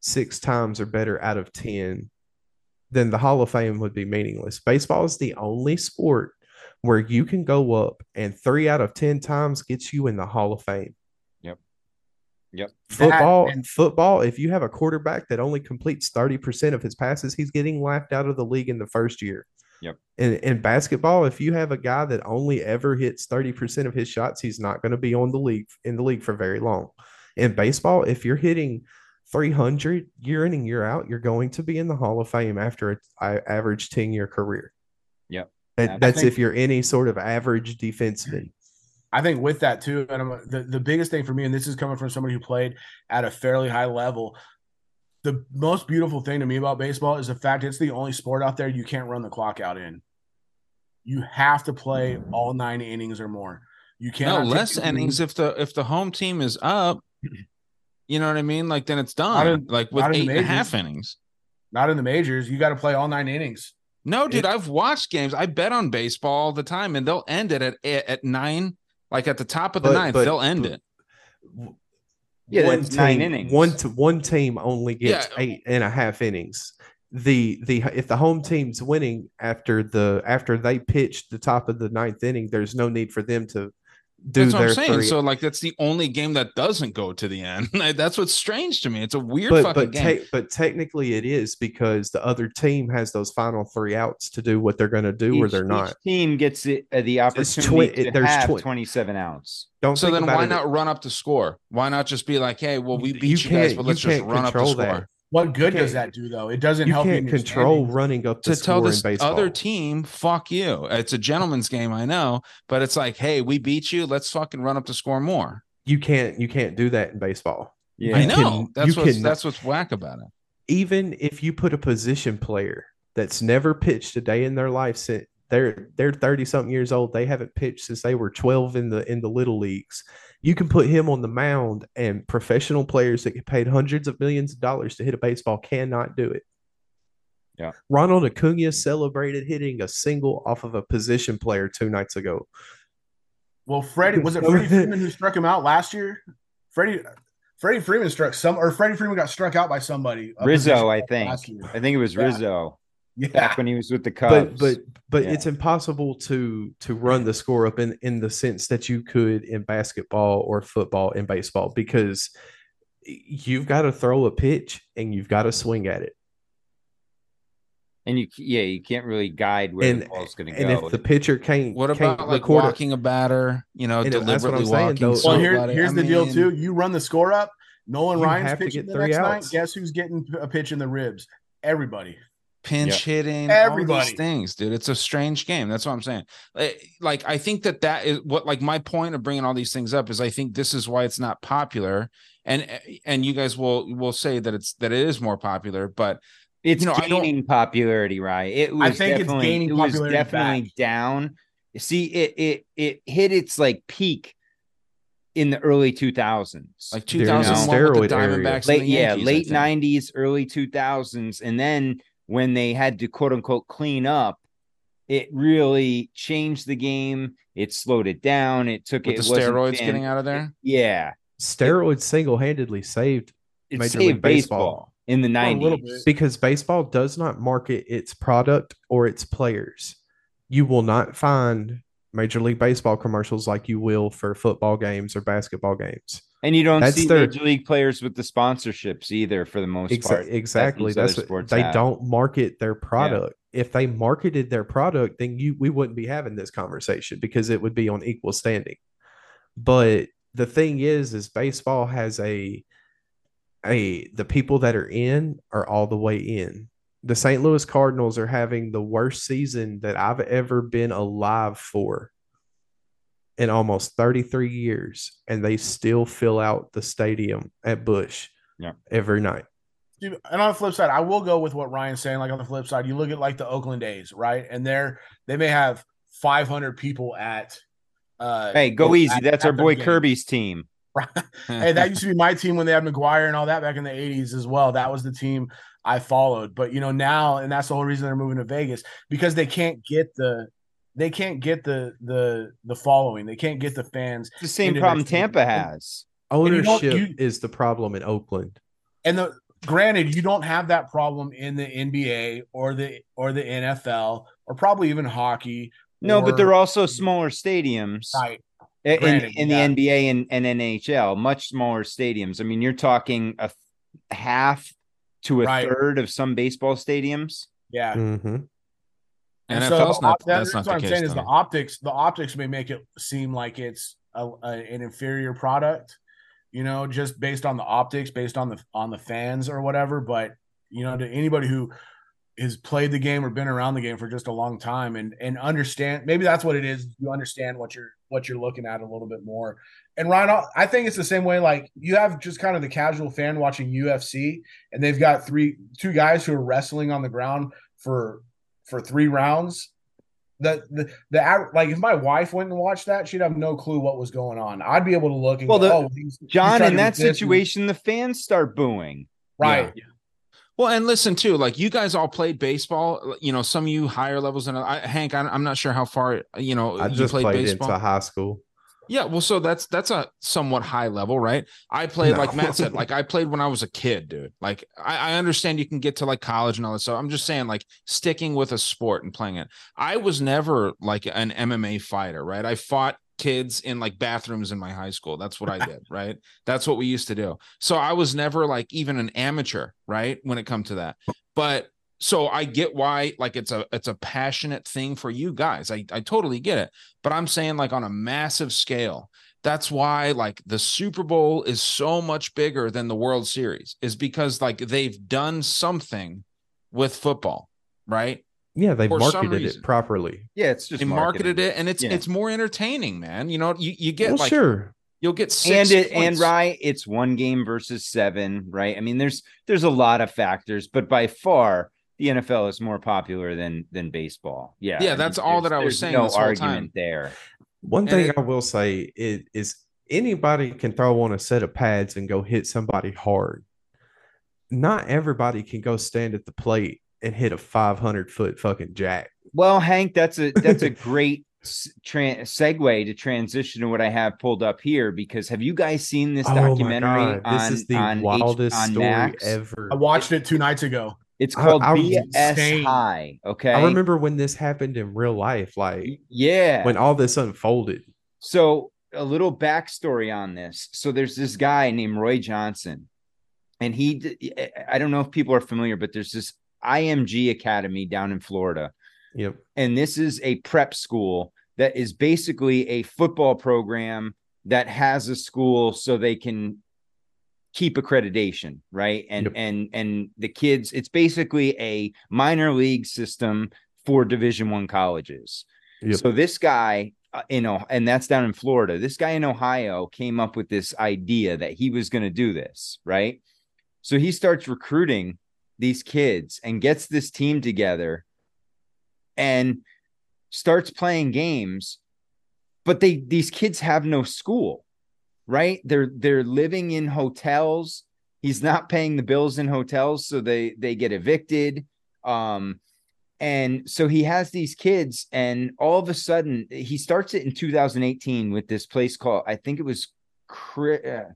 six times or better out of 10, then the Hall of Fame would be meaningless. Baseball is the only sport where you can go up and three out of 10 times gets you in the Hall of Fame. Yep. Yep. Football, and- football, if you have a quarterback that only completes 30% of his passes, he's getting laughed out of the league in the first year. Yep. In, in basketball, if you have a guy that only ever hits 30% of his shots, he's not going to be on the league in the league for very long. In baseball, if you're hitting 300 year in and year out, you're going to be in the Hall of Fame after an average 10 year career. Yep. That- that's think- if you're any sort of average defenseman. I think with that too, and I'm, the the biggest thing for me, and this is coming from somebody who played at a fairly high level. The most beautiful thing to me about baseball is the fact it's the only sport out there you can't run the clock out in. You have to play all nine innings or more. You can't less innings if the if the home team is up. You know what I mean? Like then it's done. in- like with not in eight the and a majors. half innings. Not in the majors. You got to play all nine innings. No, dude, It- I've watched games. I bet on baseball all the time, and they'll end it at at nine, like at the top of the But- ninth. but- they'll end but- it. Yeah, one that's nine team- innings. One to one team only gets Yeah. eight and a half innings. The the if the home team's winning after the after they pitch the top of the ninth inning, there's no need for them to do That's what their I'm saying. three. So like that's the only game that doesn't go to the end. that's what's strange to me. It's a weird but fucking but game. te- but technically it is because the other team has those final three outs to do what they're going to do or they're each not. team gets the, uh, the opportunity twi- to there's have twi- 27 outs. Don't so then about why it- not run up the score? Why not just be like, hey, well, we beat you you, guys, but let's just run up the control score. that. What good does that do though? It doesn't help You help can't in your control standings. running up the to tell score in this baseball. other team, fuck you. It's a gentleman's game, I know, but it's like, hey, we beat you. Let's fucking run up the score more. you can't you can't do that in baseball. Yeah. I know. can- that's what's can- that's what's whack about it. even if you put a position player that's never pitched a day in their life since they're they're 30 something years old they haven't pitched since they were 12 in the in the little leagues you can put him on the mound and professional players that get paid hundreds of millions of dollars to hit a baseball cannot do it Yeah. ronald acuna celebrated hitting a single off of a position player two nights ago Well, Freddie was it Freddie Freeman who struck him out last year? Freddie Freddie Freeman struck some or Freddie Freeman got struck out by somebody. Rizzo, I think. I think it was Yeah. Rizzo Yeah. back when he was with the Cubs. but but but Yeah. it's impossible to to run the score up in in the sense that you could in basketball or football and baseball because you've got to throw a pitch and you've got to swing at it and you yeah, you can't really guide where and the ball's going to go. and if the pitcher can't What can't about like record it- walking a batter, you know, And that's what I'm deliberately saying, walking? though. Well, here, here's I the deal too. You run the score up. Nolan You Ryan's pitching the next outs. night. Guess who's getting a pitch in the ribs? Everybody. Pinch hitting, all Everybody. these things, dude. It's a strange game. That's what I'm saying. Like, like, I think that that is what, like, my point of bringing all these things up is I think this is why it's not popular, and eh, and you guys will will say that it's that it is more popular, but it's you know, I don't- gaining popularity, right? It was think it's definitely, gaining it was definitely back. down. See, it it it hit its like peak in the early 2000s. like During the 2001 with the steroid area. Diamondbacks, and late the yeah, Yankees, I late 90s, early 2000s and then when they had to quote unquote clean up, it really changed the game. It slowed it down. It took with it the steroids fan- getting out of there. Yeah. steroids single-handedly saved It Major saved League Baseball. baseball in the Well, a 90s. bit. because baseball does not market its product or its players. You will not find Major League Baseball commercials like you will for football games or basketball games. And you don't That's see their- major league players with the sponsorships either, for the most Exa- part. exactly. That's other what, they have. don't market their product. If they marketed their product, then you we wouldn't be having this conversation because it would be on equal standing. But the thing is, is baseball has a a the people that are in are all the way in. The St. Louis Cardinals are having the worst season that I've ever been alive for in almost 33 years, and they still fill out the stadium at Busch Yeah. every night. Dude, and on the flip side, I will go with what Ryan's saying. Like on the flip side, you look at like the Oakland A's, right? And they're they may have 500 people at Uh, Hey, go at- easy. That's at our boy game. Kirby's team. hey, that used to be my team when they had McGwire and all that back in the 80s as well. That was the team I followed. But you know, now and that's the whole reason they're moving to Vegas because they can't get the they can't get the the the following. They can't get the fans. It's the same problem their team. Tampa has. Ownership you- is the problem in Oakland. And the granted, you don't have that problem in the NBA or the or the NFL or probably even hockey. No, but or- they're also smaller stadiums. right. in, Granted, in yeah. the NBA and, and NHL, much smaller stadiums. I mean, you're talking a th- half to a Right. third of some baseball stadiums. Yeah. hmm And NFL's so, not. That's that's not what I'm case. saying is the optics. The optics may make it seem like it's a, a, an inferior product, you know, just based on the optics, based on the on the fans or whatever. But you know, to anybody who has played the game or been around the game for just a long time and and understand, maybe that's what it is. You understand what you're what you're looking at a little bit more. And Ryan, I think it's the same way. Like you have just kind of the casual fan watching UFC, and they've got three two guys who are wrestling on the ground for for three rounds. The, the the like if my wife went and watched that, she'd have no clue what was going on. I'd be able to look and Well, go, the- oh, he's, he's John, trying in that do this and- situation, the fans start booing. right? Well, and listen too, like you guys all played baseball. You know, some of you higher levels than I, Hank. I, I'm not sure how far you know I you just played played baseball. into high school. Yeah, well, so that's that's a somewhat high level, right? I played like Matt said, like I played when I was a kid, dude. Like I, I understand you can get to like college and all that stuff. I'm just saying, like sticking with a sport and playing it. I was never like an MMA fighter, right? I fought kids in like bathrooms in my high school. That's what I did, right? That's what we used to do. So I was never like even an amateur, right? When it come to that. But so I get why like it's a it's a passionate thing for you guys. I I totally get it. But I'm saying like on a massive scale, that's why like the Super Bowl is so much bigger than the World Series is because like they've done something with football, right? Yeah, they For marketed it properly. Yeah, it's just They marketed it and it's Yeah. it's more entertaining, man. You know, you, you get Well, like sure. you'll get and six it and points. right it's one game versus seven right i mean there's there's a lot of factors but by far the nfl is more popular than than baseball yeah Yeah, I that's mean, all that I was saying no this whole argument time. there One And thing it- I will say is, is anybody can throw on a set of pads and go hit somebody hard. Not everybody can go stand at the plate and hit a 500 foot fucking jack. well hank that's a that's a great s- tran segue to transition to what i have pulled up here because have you guys seen this Oh my documentary God, this is the on H- wildest on story Max? ever. I watched it two nights ago. It's called I was bs insane. high okay I remember when this happened in real life, like yeah when all this unfolded. So a little backstory on this. So there's this guy named Roy Johnson, and he I don't know if people are familiar, but there's this IMG Academy down in Florida, Yep. and this is a prep school that is basically a football program that has a school so they can keep accreditation right and Yep. and and the kids it's basically a minor league system for division one colleges Yep. so this guy, uh, you know, and that's down in Florida. This guy in Ohio came up with this idea that he was going to do this, right? So he starts recruiting these kids and gets this team together and starts playing games but they these kids have no school right? They're they're living in hotels. He's not paying the bills in hotels so they they get evicted. Um and so he has these kids and all of a sudden he starts it in 2018 with this place called i think it was uh,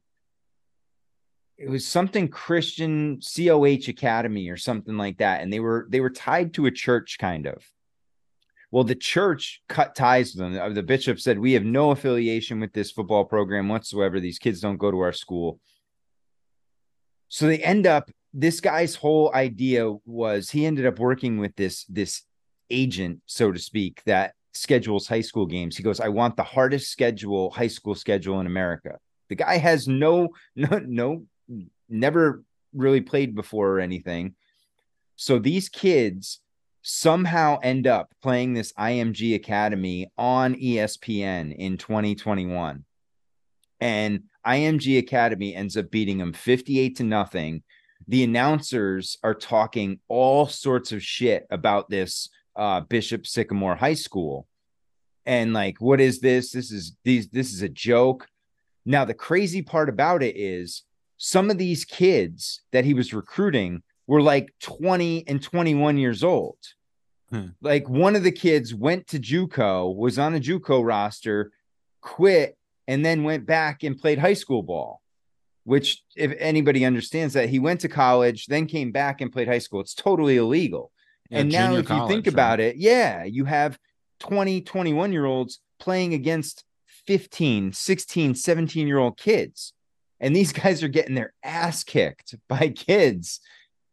it was something christian coh academy or something like that. And they were they were tied to a church kind of well the church cut ties with them. Uh, the bishop said we have no affiliation with this football program whatsoever. These kids don't go to our school. So they end up this guy's whole idea was he ended up working with this this agent so to speak that schedules high school games. He goes i want the hardest schedule high school schedule in america. The guy has no no no never really played before or anything. So these kids somehow end up playing this img academy on espn in 2021 and img academy ends up beating them 58 to nothing. The announcers are talking all sorts of shit about this uh, Bishop Sycamore High School. and like what is this? This is these this is a joke. Now the crazy part about it is some of these kids that he was recruiting were like 20 and 21 years old. Hmm. like one of the kids went to juco was on a juco roster quit and then went back and played high school ball which if anybody understands that he went to college then came back and played high school. It's totally illegal. Yeah, and now if you think college, about it yeah you have 20 21 year olds playing against 15 16 17 year old kids and these guys are getting their ass kicked by kids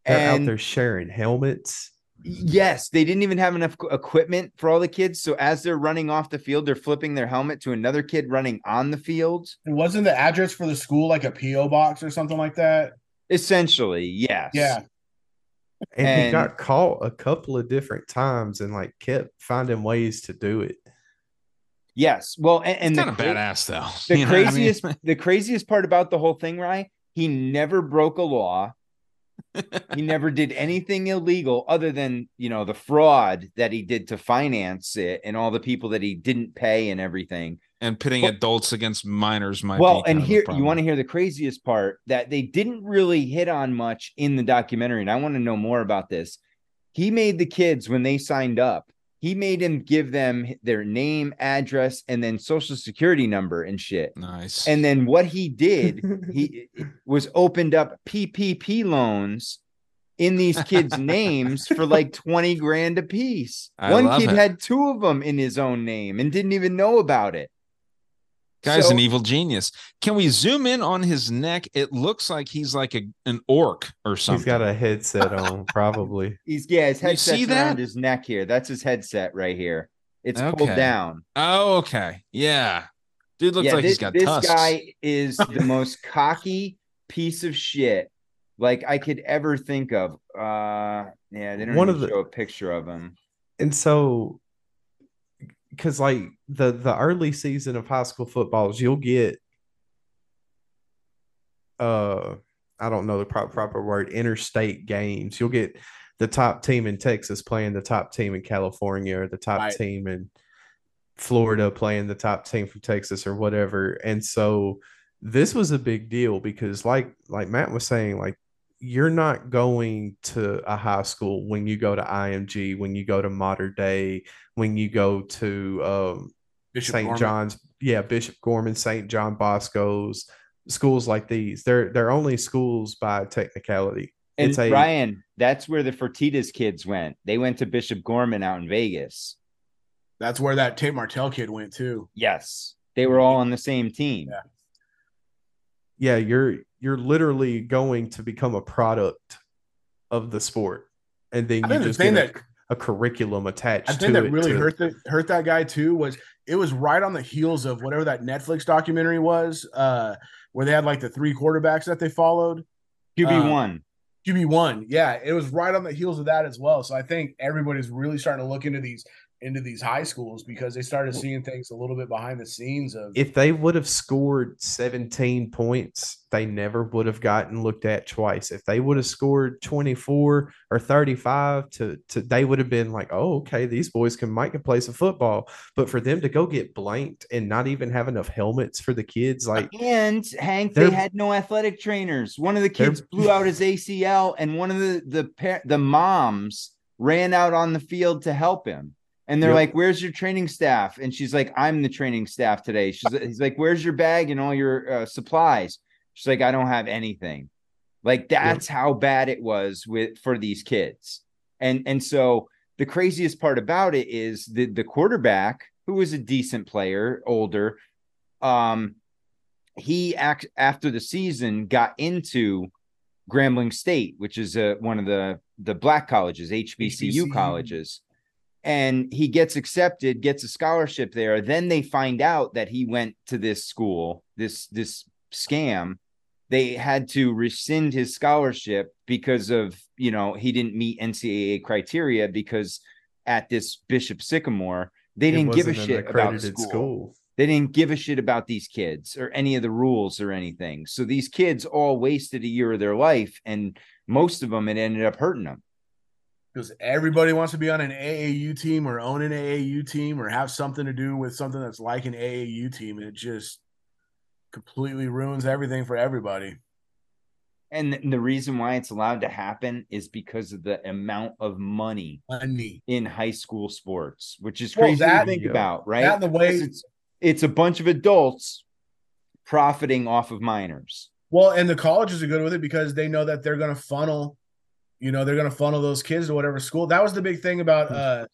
They're out there sharing helmets. yes they didn't even have enough equipment for all the kids so as they're running off the field they're flipping their helmet to another kid running on the field And wasn't the address for the school like a PO box or something like that? essentially yes Yeah. And, he got caught a couple of different times and like kept finding ways to do it. yes well and, and It's the kind of badass though. the You know what I mean? craziest the craziest part about the whole thing right he never broke a law he never did anything illegal other than you know the fraud that he did to finance it and all the people that he didn't pay and everything. And pitting Well- adults against minors might well and here you want to hear the craziest part that they didn't really hit on much in the documentary and i want to know more about this. He made the kids when they signed up he made him give them their name address and then social security number and shit nice and then what he did he was opened up PPP loans in these kids' names for like 20 grand a piece. I One kid it. had two of them in his own name and didn't even know about it. Guy's So- an evil genius. Can we zoom in on his neck? It looks like he's like a, an orc or something. He's got a headset on, probably. He's yeah, his You headset's see around that? his neck here. That's his headset right here. It's pulled down. oh, okay. Yeah. Dude looks yeah, like thi- he's got this tusks. guy is the most cocky piece of shit like I could ever think of. Uh yeah, they don't One even of the- show a picture of him. And so because like the the early season of high school footballs, you'll get uh I don't know the proper proper word, interstate games. You'll get the top team in Texas playing the top team in California or the top Right. team in Florida playing the top team from Texas or whatever. And so this was a big deal because like like Matt was saying, like you're not going to a high school when you go to IMG, when you go to Mater Dei, when you go to um, St. John's, yeah, Bishop Gorman, St. John Bosco's, schools like these. They're they're only schools by technicality. And It's a- Ryan, that's where the Fertittas kids went. They went to Bishop Gorman out in Vegas. That's where that Tate Martell kid went too. Yes. They were all on the same team. Yeah. Yeah, you're you're literally going to become a product of the sport, and then you think the just thing get a, that a curriculum attached I to think that it really to- hurt the, hurt that guy too was it was right on the heels of whatever that Netflix documentary was, uh, where they had like the three quarterbacks that they followed. QB1. QB one, yeah, it was right on the heels of that as well. So I think everybody's really starting to look into these into these high schools because they started seeing things a little bit behind the scenes of if they would have scored 17 points, they never would have gotten looked at twice. If they would have scored 24 or 35 to, to they would have been like, oh, okay, these boys can might can play some football. But for them to go get blanked and not even have enough helmets for the kids, like And Hank, they had no athletic trainers. One of the kids blew out his ACL, and one of the the the moms ran out on the field to help him. And they're Yep. like, "Where's your training staff?" And she's like, "I'm the training staff today." She's he's like, "Where's your bag and all your uh, supplies?" She's like, "I don't have anything." Like that's how bad it was with for these kids. And and so the craziest part about it is the the quarterback who was a decent player, older, um he act after the season got into Grambling State, which is a, one of the the black colleges, HBCU, HBCU. colleges. And he gets accepted, gets a scholarship there. Then they find out that he went to this school, this this scam. They had to rescind his scholarship because of, you know, he didn't meet NCAA criteria because at this Bishop Sycamore, they it didn't give a shit about school. school. They didn't give a shit about these kids or any of the rules or anything. So these kids all wasted a year of their life, and most of them it ended up hurting them. Because everybody wants to be on an AAU team or own an AAU team or have something to do with something that's like an AAU team, and it just completely ruins everything for everybody. And the reason why it's allowed to happen is because of the amount of money Money. in high school sports, which is Well, crazy that- to think about, right? that the way- it's, it's a bunch of adults profiting off of minors. Well, and the colleges are good with it because they know that they're going to funnel, you know, they're going to funnel those kids to whatever school. That was the big thing about uh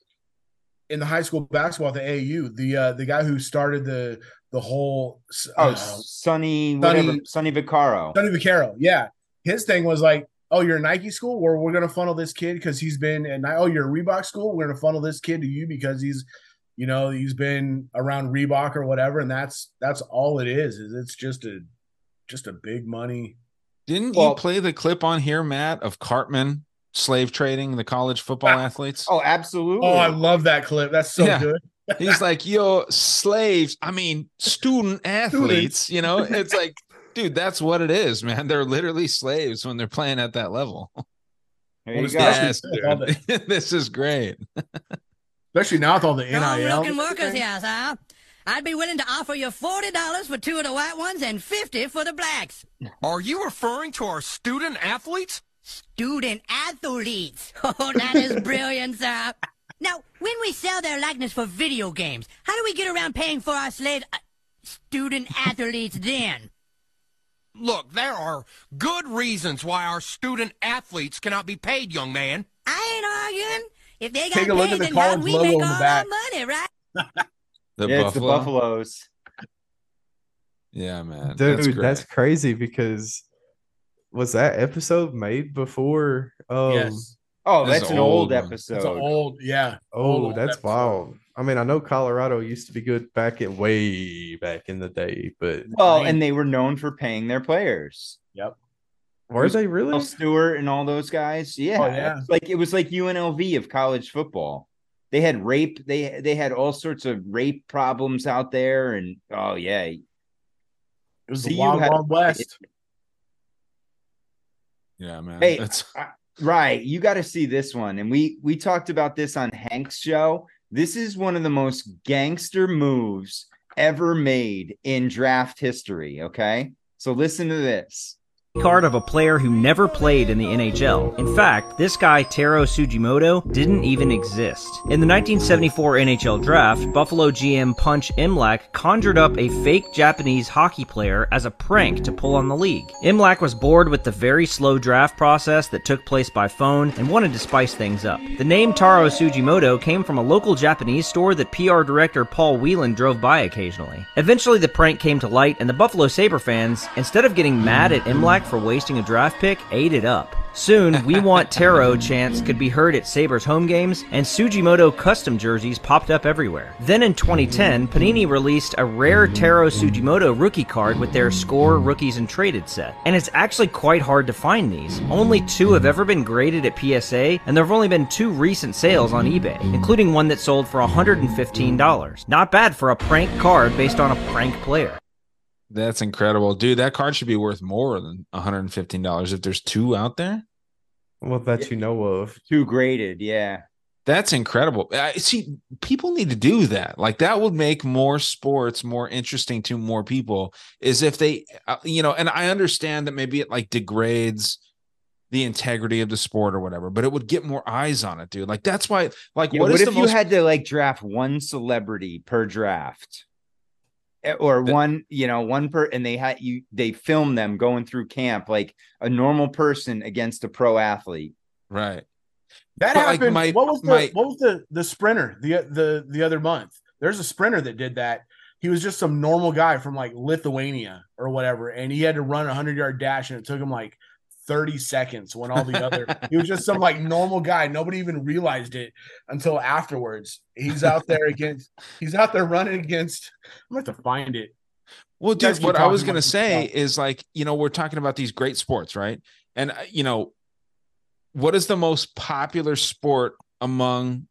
in the high school basketball at the AU. The uh the guy who started the the whole Oh, uh, Sonny, whatever, Sonny Vaccaro. Sonny Vaccaro. Yeah. His thing was like, oh, you're a Nike school, or we're gonna funnel this kid because he's been and oh, you're a Reebok school, we're gonna funnel this kid to you because he's you know, he's been around Reebok or whatever, and that's that's all it is, is it's just a just a big money. Didn't Well- you play the clip on here, Matt, of Cartman slave trading the college football Ah. athletes? Oh, absolutely. Oh, I love that clip. That's so Yeah. good. He's like, yo, slaves. I mean, student athletes. You know, it's like, dude, that's what it is, man. They're literally slaves when they're playing at that level. there you Well, go. Yes, this is great. Especially now with all the Strong NIL. looking workers here, sir. I'd be willing to offer you $40 for two of the white ones and 50 for the blacks. Are you referring to our student athletes? Student athletes. Oh, that is brilliant, sir. Now, when we sell their likeness for video games, how do we get around paying for our slave uh, student athletes then? Look, there are good reasons why our student athletes cannot be paid, young man. I ain't arguing. If they got Take a look paid, at the then how college we make all the our money, right? The yeah, it's the Buffaloes. Yeah, man. Dude, that's, that's, crazy because was that episode made before? Um, yes. Oh, This that's an old old episode. It's an old, yeah. Oh, old, old that's episode. wild. I mean, I know Colorado used to be good back in way back in the day, but well, and they were known for paying their players. Yep. were they really? Earl Stewart and all those guys. Yeah. Oh, yeah. Like it was like UNLV of college football. They had rape, they they had all sorts of rape problems out there. And oh yeah. It was See, the you wild, had- wild west. yeah, man. Hey, That's Right. You got to see this one. And we we talked about this on Hank's show. This is one of the most gangster moves ever made in draft history. Okay. So listen to this. Card of a player who never played in the NHL. In fact, this guy, Taro Sugimoto, didn't even exist. In the 1974 NHL draft, Buffalo GM Punch Imlach conjured up a fake Japanese hockey player as a prank to pull on the league. Imlach was bored with the very slow draft process that took place by phone and wanted to spice things up. The name Taro Sugimoto came from a local Japanese store that PR director Paul Wieland drove by occasionally. Eventually, the prank came to light, and the Buffalo Sabre fans, instead of getting mad at Imlach for wasting a draft pick, ate it up. Soon, We Want Taro chants could be heard at Sabres home games, and Sugimoto custom jerseys popped up everywhere. Then in 2010, Panini released a rare Taro Sugimoto rookie card with their Score Rookies and Traded set. And it's actually quite hard to find these. Only two have ever been graded at PSA, and there have only been two recent sales on eBay, including one that sold for $115. Not bad for a prank card based on a prank player. That's incredible, dude. That card should be worth more than one hundred and fifteen dollars if there's two out there. Well, that you know of. Two graded. Yeah. That's incredible. I see people need to do that. Like that would make more sports more interesting to more people is if they uh, you know, and I understand that maybe it like degrades the integrity of the sport or whatever, but it would get more eyes on it, dude. Like that's why like Yeah, what what is if the you most had to like draft one celebrity per draft? Eh, Or That- one, you know, one per and they had you they film them going through camp like a normal person against a pro athlete. right. That But, like, happened. my- what was the my- what was the the sprinter the the the other month? There's a sprinter that did that. He was just some normal guy from like Lithuania or whatever, and he had to run a hundred yard dash, and it took him like 30 seconds when all the other he was just some like normal guy. Nobody even realized it until afterwards. He's out there against he's out there running against I'm gonna have to find it. Well, dude, what I was going to say stuff. is like, you know, we're talking about these great sports, right? And, uh, you know, what is the most popular sport among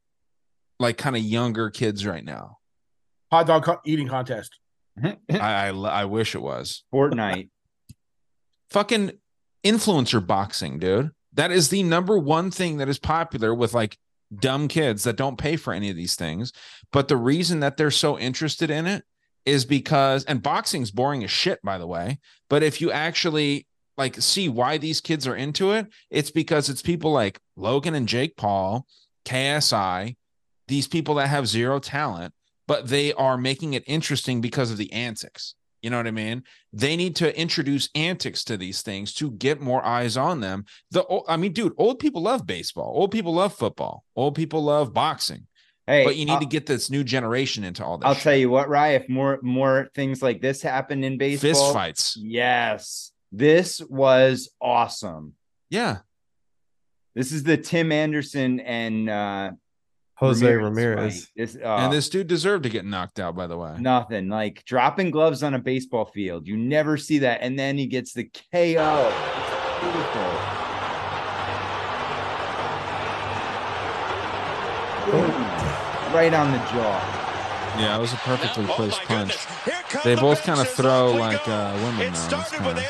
like kind of younger kids right now? Hot dog co- eating contest. I, I, I wish it was Fortnite. fucking influencer boxing, dude. That is the number one thing that is popular with like dumb kids that don't pay for any of these things. But the reason that they're so interested in it is because, and boxing's boring as shit, by the way. But if you actually like see why these kids are into it, it's because it's people like Logan and Jake Paul, KSI, these people that have zero talent, but they are making it interesting because of the antics. You know what I mean? They need to introduce antics to these things to get more eyes on them. The I mean, dude, old people love baseball. Old people love football. Old people love boxing. Hey, but you need I'll- to get this new generation into all this. I'll shit. tell you what, Rye, if more more things like this happen in baseball, fist fights. Yes. This was awesome. Yeah. This is the Tim Anderson and uh Jose Ramirez Ramirez. fight. This, uh, and this dude deserved to get knocked out, by the way. nothing like dropping gloves on a baseball field. You never see that. And then he gets the KO. It's beautiful. Boom. Right on the jaw. Yeah, it was a perfectly placed punch. They both kind of throw like uh, women now. It's kinda-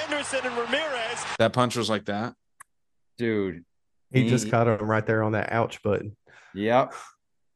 That punch was like that. Dude. He just caught him right there on that ouch button. Yep.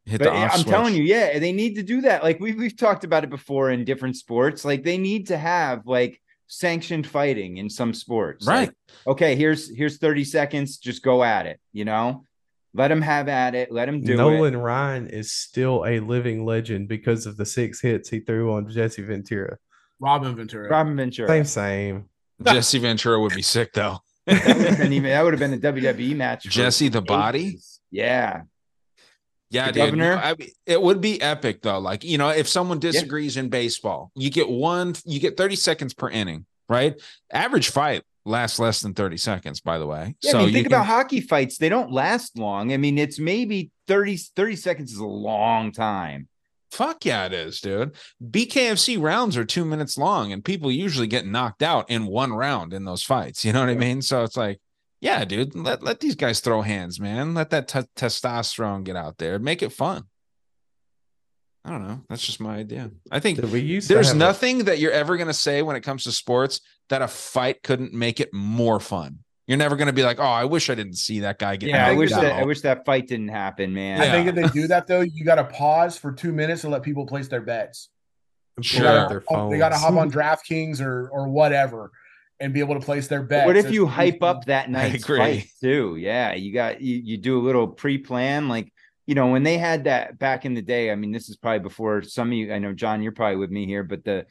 Hit But the off I'm switch. telling you, yeah, they need to do that. Like we've we've talked about it before in different sports. Like they need to have like sanctioned fighting in some sports. Right. Like, okay, here's here's 30 seconds. Just go at it. You know, let them have at it. Let them do Nolan it. Nolan Ryan is still a living legend because of the six hits he threw on Jesse Ventura. Robin Ventura. Robin Ventura. Same, same. Jesse Ventura would be sick though. that would have been even. That would have been a WWE match. Jesse the body. Yeah. Yeah, The dude. governor? I mean, it would be epic though. Like, you know, if someone disagrees in baseball, you get one, you get 30 seconds per inning, right? Average fight lasts less than 30 seconds, by the way. Yeah, so I mean, you think can- about hockey fights. They don't last long. I mean, it's maybe 30, 30 seconds is a long time. Fuck yeah, it is, dude. BKFC rounds are two minutes long, and people usually get knocked out in one round in those fights. You know what I mean? So it's like, yeah, dude, let, let these guys throw hands, man. Let that te- testosterone get out there. Make it fun. I don't know. That's just my idea. I think we used there's have a- nothing that you're ever going to say when it comes to sports that a fight couldn't make it more fun. You're never going to be like, oh, I wish I didn't see that guy get Yeah, I knocked wish that. I wish that fight didn't happen, man. I think if they do that though, you got to pause for two minutes and let people place their bets. Sure. They gotta- their They got to phones. hop on DraftKings or or whatever and be able to place their bets. What if It's- you hype up that night's agree. fight too? Yeah, you got you, you do a little pre-plan, like you know when they had that back in the day. I mean, this is probably before some of you. I know John, you're probably with me here, but the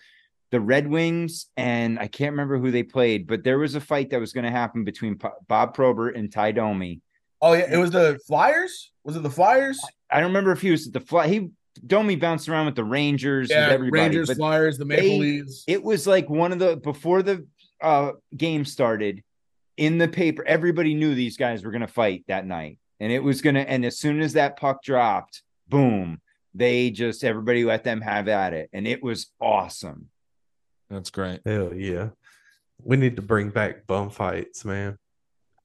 the Red Wings and I can't remember who they played, but there was a fight that was going to happen between P- Bob Probert and Ty Domi. Oh yeah, it was the Flyers. Was it the Flyers? I don't remember if he was at the fly. He Domi bounced around with the Rangers, Yeah, with everybody, Rangers, but Flyers, the Maple they- Leafs. It was like one of the before the uh game started in the paper, everybody knew these guys were gonna fight that night. And it was gonna, and as soon as that puck dropped, boom, they just everybody let them have at it. And it was awesome. That's great. Hell yeah. We need to bring back bum fights, man.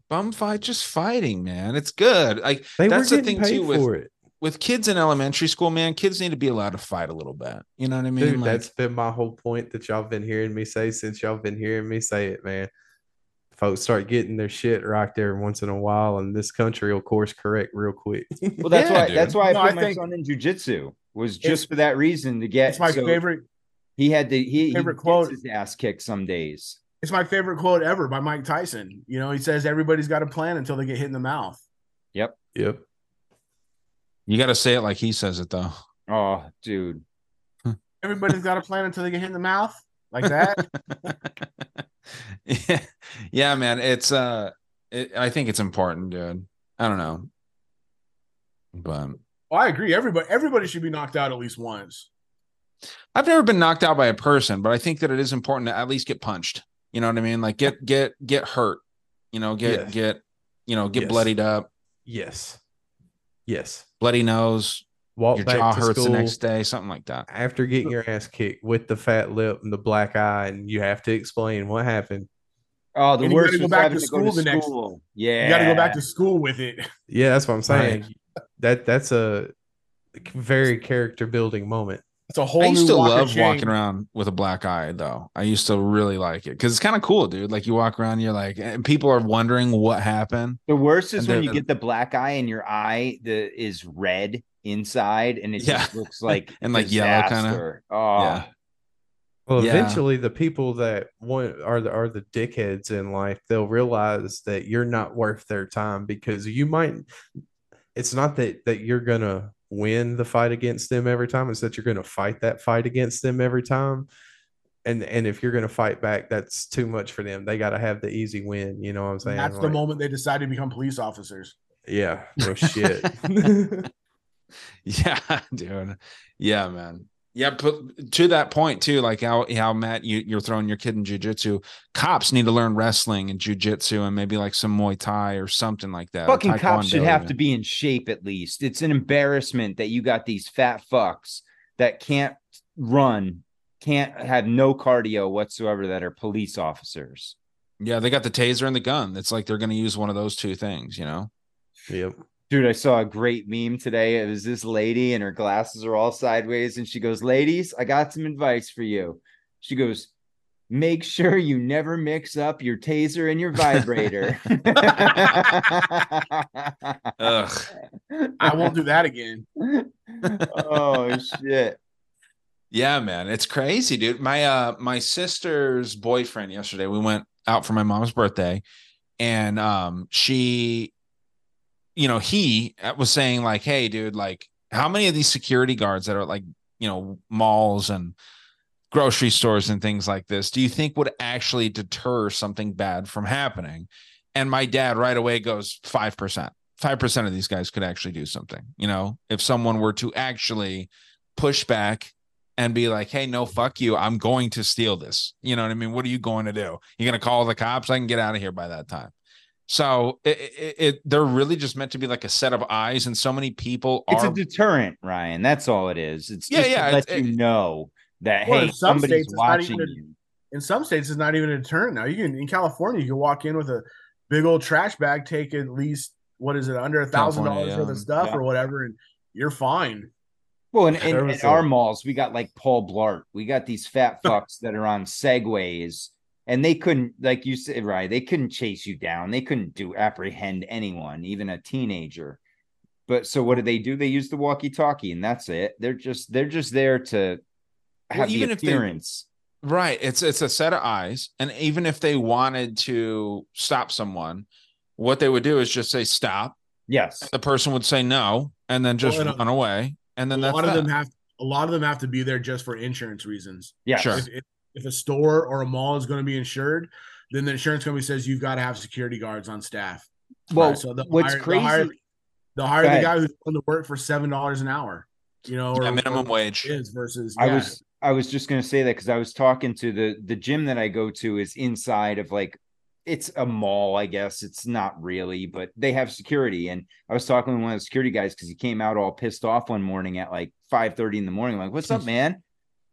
Bum fight, just fighting, man. It's good. Like They that's were the getting thing paid too with for it. With kids in elementary school, man. Kids need to be allowed to fight a little bit. You know what I mean? Dude, Like, that's been my whole point that y'all been hearing me say since y'all been hearing me say it, man. Folks start getting their shit rocked every once in a while, and this country will course correct real quick. Well, that's Yeah, why dude. that's why I No, put I my think- son in jujitsu was just for that reason to get It's my so favorite. He had to he, he favorite gets quote. his ass kicked some days. It's my favorite quote ever by Mike Tyson. You know, he says everybody's got a plan until they get hit in the mouth. Yep. Yep. You got to say it like he says it though. Oh, dude. Everybody's got a plan until they get hit in the mouth, like that. yeah, yeah, man. It's uh, it, I think it's important, dude. I don't know, but well, I agree. Everybody, everybody should be knocked out at least once. I've never been knocked out by a person, but I think that it is important to at least get punched. You know what I mean? Like get get get hurt. You know, get Yes. get you know get Yes. bloodied up, Yes. Yes. Bloody nose, Walk your back jaw to hurts school the next day, something like that. after getting your ass kicked with the fat lip and the black eye, and you have to explain what happened. Oh, the And you worst gotta go back to to go to school the next- Yeah. You got to go back to school with it. Yeah, that's what I'm saying. That that's a very character building moment. It's a whole. I used new to Walker love chain. walking around with a black eye, though. I used to really like it because it's kind of cool, dude. Like you walk around, you're like, and people are wondering what happened. The worst is when you get the black eye and your eye the is red inside and it Yeah. just looks like And, like, yellow kinda. Oh, Yeah. Well, Yeah. eventually, the people that want are the are the dickheads in life. They'll realize that you're not worth their time because you might. It's not that that you're gonna win the fight against them every time. It's that you're gonna fight that fight against them every time. And and if you're gonna fight back, that's too much for them. They got to have the easy win. You know what I'm saying? That's the moment they decide to become police officers. Yeah. No shit. Yeah, dude. Yeah, man. Yeah, but to that point too, like how how Matt, you you're throwing your kid in jujitsu. Cops need to learn wrestling and jujitsu and maybe like some Muay Thai or something like that. Fucking cops should have even. to be in shape at least. It's an embarrassment that you got these fat fucks that can't run, can't have no cardio whatsoever that are police officers. Yeah, they got the taser and the gun. It's like they're going to use one of those two things, you know. yep. Dude, I saw a great meme today. It was this lady and her glasses are all sideways. And she goes, Ladies, I got some advice for you. She goes, Make sure you never mix up your taser and your vibrator. Ugh. I won't do that again. oh, shit. Yeah, man, it's crazy, dude. My uh my sister's boyfriend yesterday, we went out for my mom's birthday and um she you know, he uh, was saying like, "Hey, dude, like how many of these security guards that are like, you know, malls and grocery stores and things like this do you think would actually deter something bad from happening?" And my dad right away goes, 5%. 5% of these guys could actually do something, you know, if someone were to actually push back and be like, hey, no, fuck you. I'm going to steal this. You know what I mean? What are you going to do? You're going to call the cops? I can get out of here by that time. So it, it, it they're really just meant to be like a set of eyes, and so many people It's a deterrent, Ryan. That's all it is. It's Yeah, just yeah, to let it's- you know that, Well, hey, in some somebody's states, it's not watching even a- you. In some states, it's not even a deterrent now. You can in California, you can walk in with a big old trash bag, take at least what is it under a thousand dollars worth of stuff Yeah. or whatever, and you're fine. Well, in, in, in our malls, we got like Paul Blart. We got these fat fucks that are on segways, and they couldn't, like you said, right? They couldn't chase you down. They couldn't do apprehend anyone, even a teenager. But so what do they do? They use the walkie-talkie, and that's it. They're just they're just there to Well, have even the if they- appearance. Right. It's it's a set of eyes, and even if they wanted to stop someone, what they would do is just say stop. yes. The person would say no, and then just Well, uh, run away, and then a that's lot of that. them have a lot of them have to be there just for insurance reasons. yeah Sure. If, if, if a store or a mall is going to be insured, then the insurance company says you've got to have security guards on staff. Well, Right, so they'll what's hire- crazy? They'll hire, they'll hire the guy who's going to work for seven dollars an hour. You know, Yeah, or minimum wage. is versus. I yeah. was I was just gonna say that because I was talking to the the gym that I go to is inside of like it's a mall, I guess. It's not really, but they have security. And I was talking to one of the security guys because he came out all pissed off one morning at like 5 30 in the morning, like, what's up, man?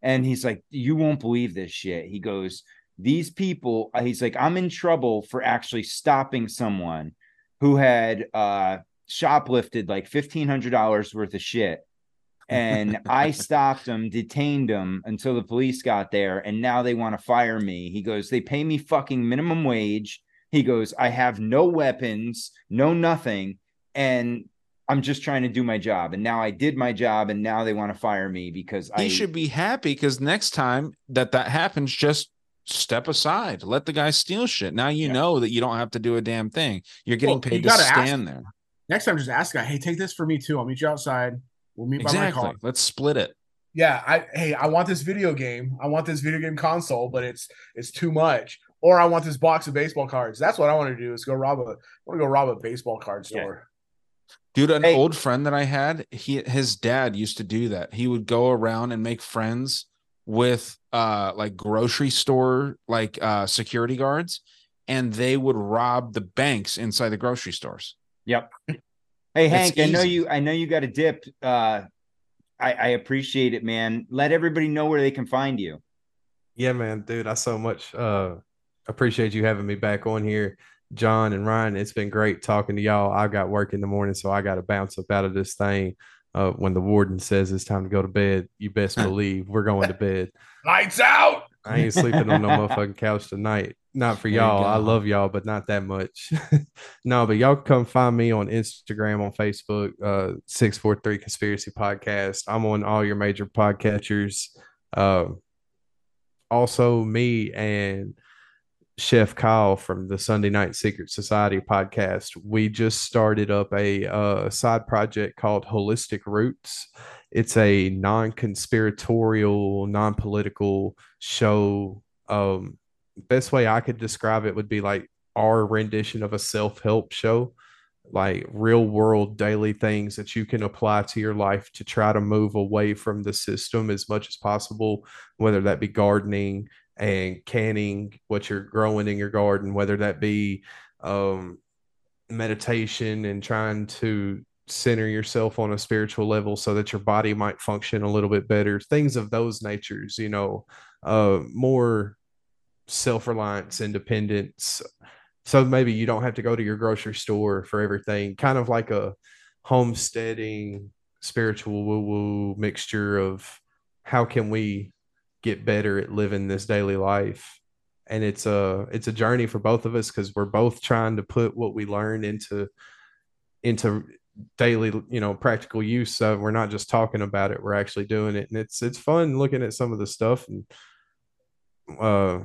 And he's like, You won't believe this shit. He goes, These people, uh, he's like, I'm in trouble for actually stopping someone who had uh shoplifted like fifteen hundred dollars worth of shit and I stopped them, detained them until the police got there, and now they want to fire me. He goes, They pay me fucking minimum wage. He goes, I have no weapons, no nothing, and I'm just trying to do my job. And now I did my job, and now they want to fire me because he I should be happy because next time that that happens, just step aside, let the guy steal shit. Now you know that you don't have to do a damn thing. You're getting Well, paid you to gotta ask- stand there. Next time, just ask guy, hey, take this for me too. I'll meet you outside. We'll meet by my car. Let's split it. Yeah, I hey, I want this video game. I want this video game console, but it's it's too much. Or I want this box of baseball cards. That's what I want to do. Is go rob a. I want to go rob a baseball card store. Dude, an Hey. old friend that I had, he his dad used to do that. He would go around and make friends with uh like grocery store like uh security guards and they would rob the banks inside the grocery stores. Yep. Hey Hank, I know you I know you got a dip. Uh I, I appreciate it, man. Let everybody know where they can find you. Yeah, man, dude, I so much uh appreciate you having me back on here. John and Ryan, it's been great talking to y'all. I got work in the morning, so I got to bounce up out of this thing. uh, when the warden says it's time to go to bed, you best believe we're going to bed. Lights out. I ain't sleeping on no motherfucking couch tonight. Not for y'all. I love y'all, but not that much. no, but y'all can come find me on Instagram, on Facebook, uh, 643 Conspiracy Podcast. I'm on all your major podcatchers. Uh, also, me and Chef Kyle from the Sunday Night Secret Society podcast, we just started up a uh, side project called Holistic Roots. It's a non conspiratorial, non political show. Um, best way I could describe it would be like our rendition of a self help show, like real world daily things that you can apply to your life to try to move away from the system as much as possible, whether that be gardening and canning what you're growing in your garden, whether that be um, meditation and trying to center yourself on a spiritual level so that your body might function a little bit better, things of those natures, you know, uh, more self reliance, independence. So maybe you don't have to go to your grocery store for everything, kind of like a homesteading, spiritual woo woo mixture of how can we get better at living this daily life. And it's a it's a journey for both of us because we're both trying to put what we learn into into daily you know practical use so we're not just talking about it we're actually doing it. And it's it's fun looking at some of the stuff and uh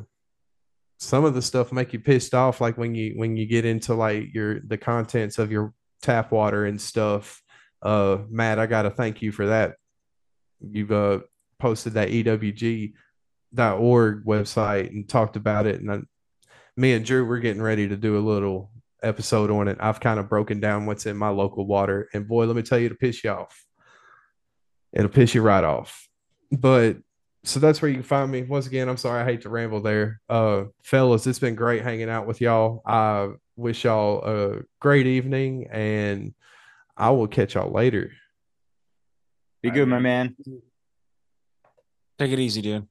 some of the stuff make you pissed off like when you when you get into like your the contents of your tap water and stuff. Uh matt i gotta thank you for that. You've uh posted that ewg.org website and talked about it. And I, me and drew we're getting ready to do a little episode on it. I've kind of broken down what's in my local water. And boy let me tell you to piss you off. It'll piss you right off. But so that's where you can find me. Once again i'm sorry i hate to ramble there. Uh fellas it's been great hanging out with y'all. I wish y'all a great evening and i will catch y'all later. Be good, my man. Take it easy, dude.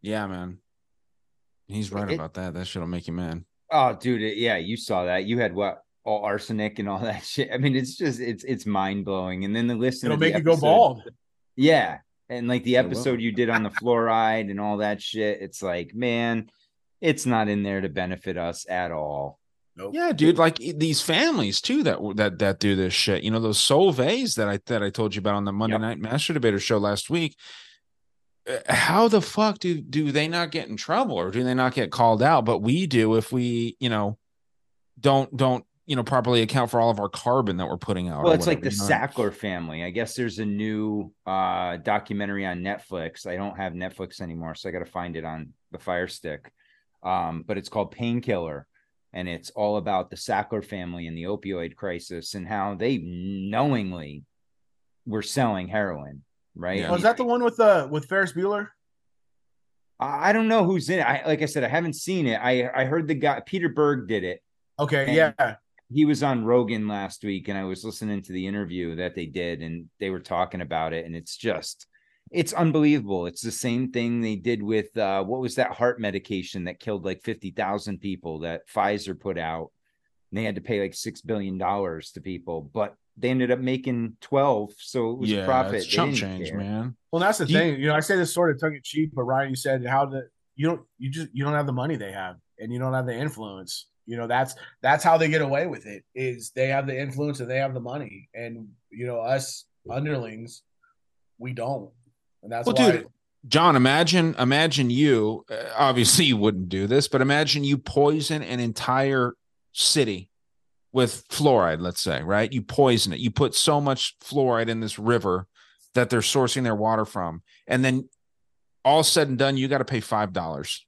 Yeah, man. He's right It- about that. That shit'll make you mad. Oh, dude, it- yeah, you saw that. You had what? All arsenic and all that shit. I mean, it's just it's it's mind blowing. And then the list It'll to the make you go bald. Yeah, and like the episode you did on the fluoride and all that shit. It's like, man, it's not in there to benefit us at all. Yeah, dude. Like these families too that that that do this shit. You know those Solvays that I that I told you about on the Monday Night Master Debater show last week. How the fuck do do they not get in trouble or do they not get called out? But we do if we you know don't don't you know properly account for all of our carbon that we're putting out. Well, it's like the you know? Sackler family. I guess there's a new uh documentary on Netflix. I don't have Netflix anymore, so I got to find it on the Fire Stick. Um, but it's called Painkiller, and it's all about the Sackler family and the opioid crisis and how they knowingly were selling heroin. Right? Was that the one with uh with Ferris Bueller? I I don't know who's in it. I like I said, I haven't seen it. I I heard the guy Peter Berg did it. Okay, yeah. He was on Rogan last week, and I was listening to the interview that they did, and they were talking about it, and it's just it's unbelievable. It's the same thing they did with uh what was that heart medication that killed like 50,000 people that Pfizer put out. And they had to pay like six billion dollars to people, but they ended up making 12, so it was Yeah, a profit. it's They chump change, care. man. Well, that's the Do you- thing. You know, I say this sort of tongue in cheek, but Ryan, you said how the you don't you just you don't have the money they have, and you don't have the influence. You know, that's that's how they get away with it. Is they have the influence and they have the money, and you know us underlings, we don't, and that's Well, why. dude, John, imagine imagine you. Uh, obviously, you wouldn't do this, but imagine you poison an entire city with fluoride. Let's say, right? You poison it. You put so much fluoride in this river that they're sourcing their water from, and then all said and done, you got to pay five dollars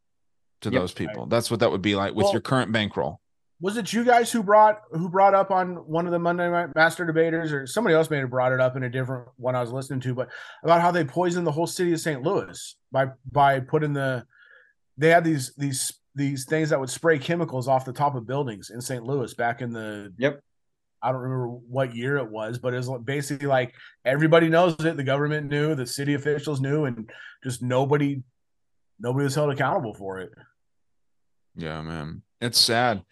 to Yep. those people. That's what that would be like with Well- your current bankroll. was it you guys who brought who brought up on one of the Monday Night Master debaters, or somebody else may have brought it up in a different one I was listening to, but about how they poisoned the whole city of St. Louis by by putting the they had these these these things that would spray chemicals off the top of buildings in St. Louis back in the Yep. I don't remember what year it was, but it was basically like everybody knows it. The government knew, the city officials knew, and just nobody nobody was held accountable for it. Yeah, man. It's sad.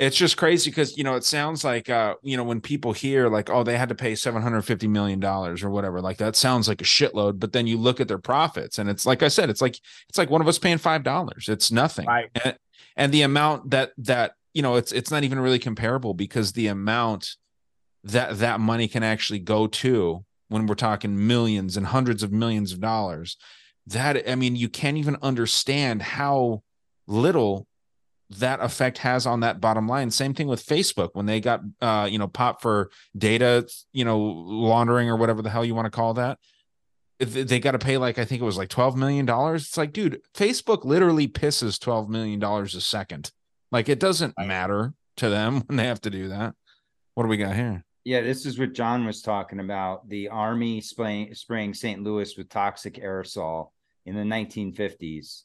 It's just crazy because you know it sounds like uh you know when people hear like oh they had to pay 750 million dollars or whatever like that sounds like a shitload but then you look at their profits and it's like i said it's like it's like one of us paying five dollars it's nothing Right. and, and the amount that that you know it's it's not even really comparable because the amount that that money can actually go to when we're talking millions and hundreds of millions of dollars that i mean you can't even understand how little that effect has on that bottom line same thing with facebook when they got uh you know pop for data you know laundering or whatever the hell you want to call that they got to pay like i think it was like 12 million dollars it's like dude facebook literally pisses 12 million dollars a second like it doesn't matter to them when they have to do that what do we got here Yeah, this is what John was talking about. The army spraying spraying St. Louis with toxic aerosol in the 1950s.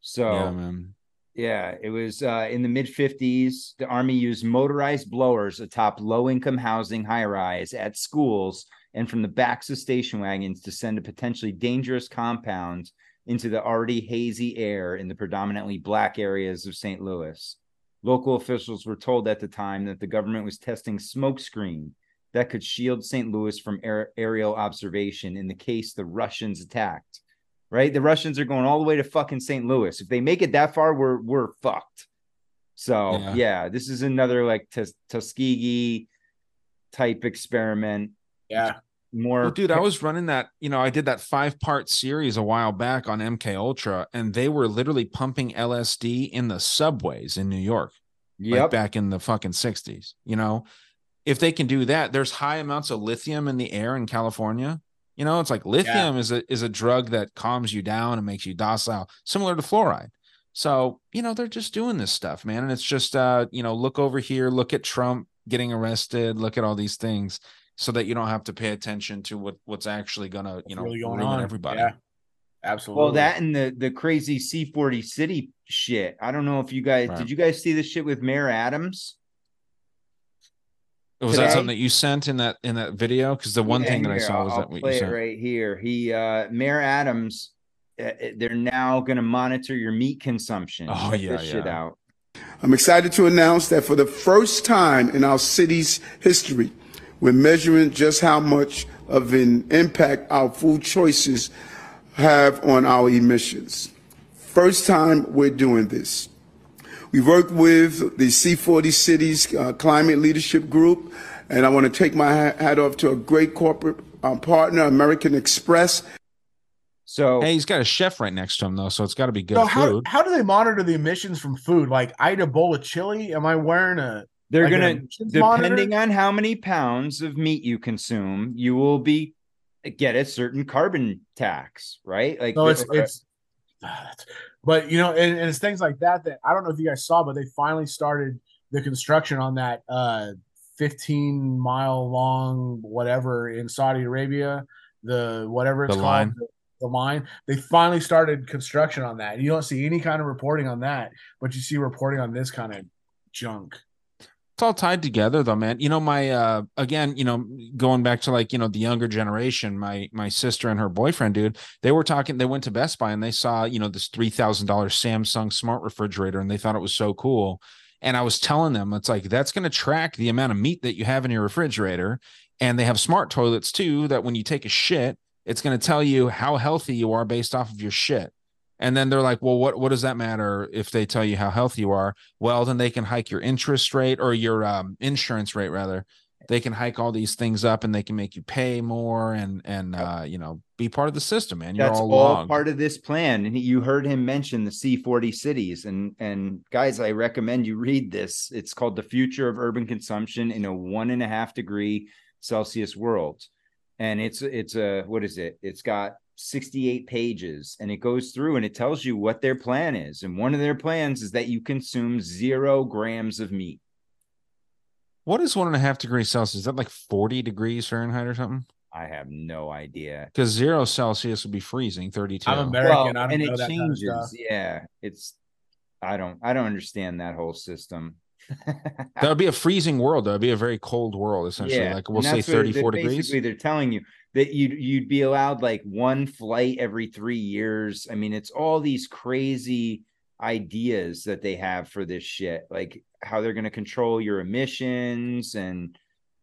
So yeah man Yeah, it was uh, in the mid 50s. The Army used motorized blowers atop low income housing high rise at schools and from the backs of station wagons to send a potentially dangerous compound into the already hazy air in the predominantly black areas of St. Louis. Local officials were told at the time that the government was testing smokescreen that could shield St. Louis from aer- aerial observation in the case the Russians attacked right? The Russians are going all the way to fucking St. Louis. If they make it that far, we're we're fucked. So Yeah. yeah, this is another like Tus- Tuskegee type experiment. Yeah. More, Well, dude, I was running that, you know, I did that five part series a while back on MK Ultra, and they were literally pumping LSD in the subways in New York, like back in the fucking 60s. You know, if they can do that, there's high amounts of lithium in the air in California. You know, it's like lithium is a is a drug that calms you down and makes you docile, similar to fluoride. So, you know, they're just doing this stuff, man. And it's just uh, you know, look over here, look at Trump getting arrested, look at all these things so that you don't have to pay attention to what what's actually gonna, you know, really going ruin on. everybody. Yeah. Absolutely. well, that and the the crazy C40 city shit. I don't know if you guys Right. did you guys see this shit with Mayor Adams? Was that something that you sent in that in that video? Because the one Yeah, thing that I here, saw I'll- was I'll that what you play it sent. right here. He uh Mayor Adams uh, they're now going to monitor your meat consumption. Oh, Check yeah, this shit yeah. out. I'm excited to announce that for the first time in our city's history, we're measuring just how much of an impact our food choices have on our emissions. First time we're doing this. We worked with the C40 Cities uh, Climate Leadership Group, and I want to take my hat off to a great corporate uh, partner, American Express. So Hey, he's got a chef right next to him though, so it's got to be good so how, food. how do they monitor the emissions from food? Like I eat a bowl of chili. Am I wearing a They're like gonna depending monitor? on how many pounds of meat you consume, you will be get a certain carbon tax, right? Like No, it's it's but you know, and, and it's things like that that I don't know if you guys saw, but they finally started the construction on that uh 15 mile long whatever in Saudi Arabia, the whatever it's The called, line. the, the line. They finally started construction on that. You don't see any kind of reporting on that, but you see reporting on this kind of junk. It's all tied together though, man. You know, my uh again, you know, going back to like, you know, the younger generation, my my sister and her boyfriend, dude, they were talking, they went to Best Buy and they saw, you know, this three thousand dollar Samsung smart refrigerator and they thought it was so cool. And I was telling them, it's like that's going to track the amount of meat that you have in your refrigerator. And they have smart toilets too, that when you take a shit, it's going to tell you how healthy you are based off of your shit. And then they're like, well, what what does that matter if they tell you how healthy you are? Well, then they can hike your interest rate or your um, insurance rate rather. They can hike all these things up and they can make you pay more and and uh, you know be part of the system, man. You're that's all, all, part of this plan. And you heard him mention the C40 cities. And and guys, I recommend you read this. It's called The Future of Urban Consumption in a one and a half degree Celsius world. And it's it's a what is it? It's got 68 pages and it goes through and it tells you what their plan is. And one of their plans is that you consume zero grams of meat. What is one and a half degrees Celsius? Is that like 40 degrees Fahrenheit or something? I have no idea. Because zero Celsius would be freezing 32. I'm American. Well, I don't and know it that kind of changes. stuff. yeah, it's I don't I don't understand that whole system. That would be a freezing world. That would be a very cold world, essentially. like we'll say 34 they- degrees. Basically, they're telling you that you'd you'd be allowed like one flight every three years. I mean, it's all these crazy ideas that they have for this shit, like how they're going to control your emissions and,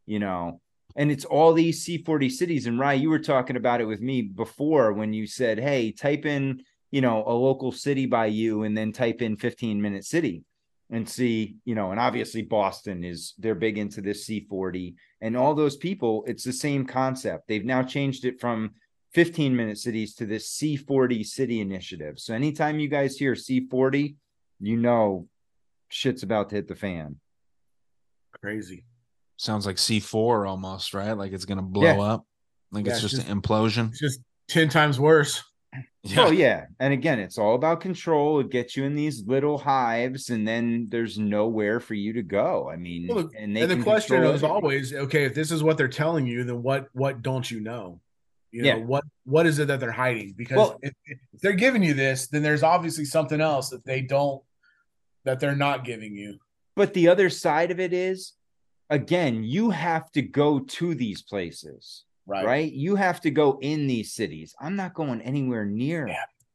you know, and it's all these C40 cities. And Rye, you were talking about it with me before when you said, hey, type in, you know, a local city by you and then type in 15 minute city and see, you know, and obviously Boston is they're big into this C40 and all those people, it's the same concept. They've now changed it from 15 minute cities to this C40 city initiative. So anytime you guys hear C40, you know shit's about to hit the fan. Crazy. Sounds like C4 almost, right? Like it's gonna blow Yeah. up. Like Yeah, it's it's just, just- an implosion. It's just 10 times worse. Yeah. Oh yeah. And again, it's all about control. It gets you in these little hives, and then there's nowhere for you to go. I mean, Well, and they and the question is always, okay, if this is what they're telling you, then what what don't you know? You know, Yeah. what what is it that they're hiding? Because Well- if, if they're giving you this, then there's obviously something else that they don't that they're not giving you. But the other side of it is, again, you have to go to these places, Right. right? You have to go in these cities. I'm not going anywhere near.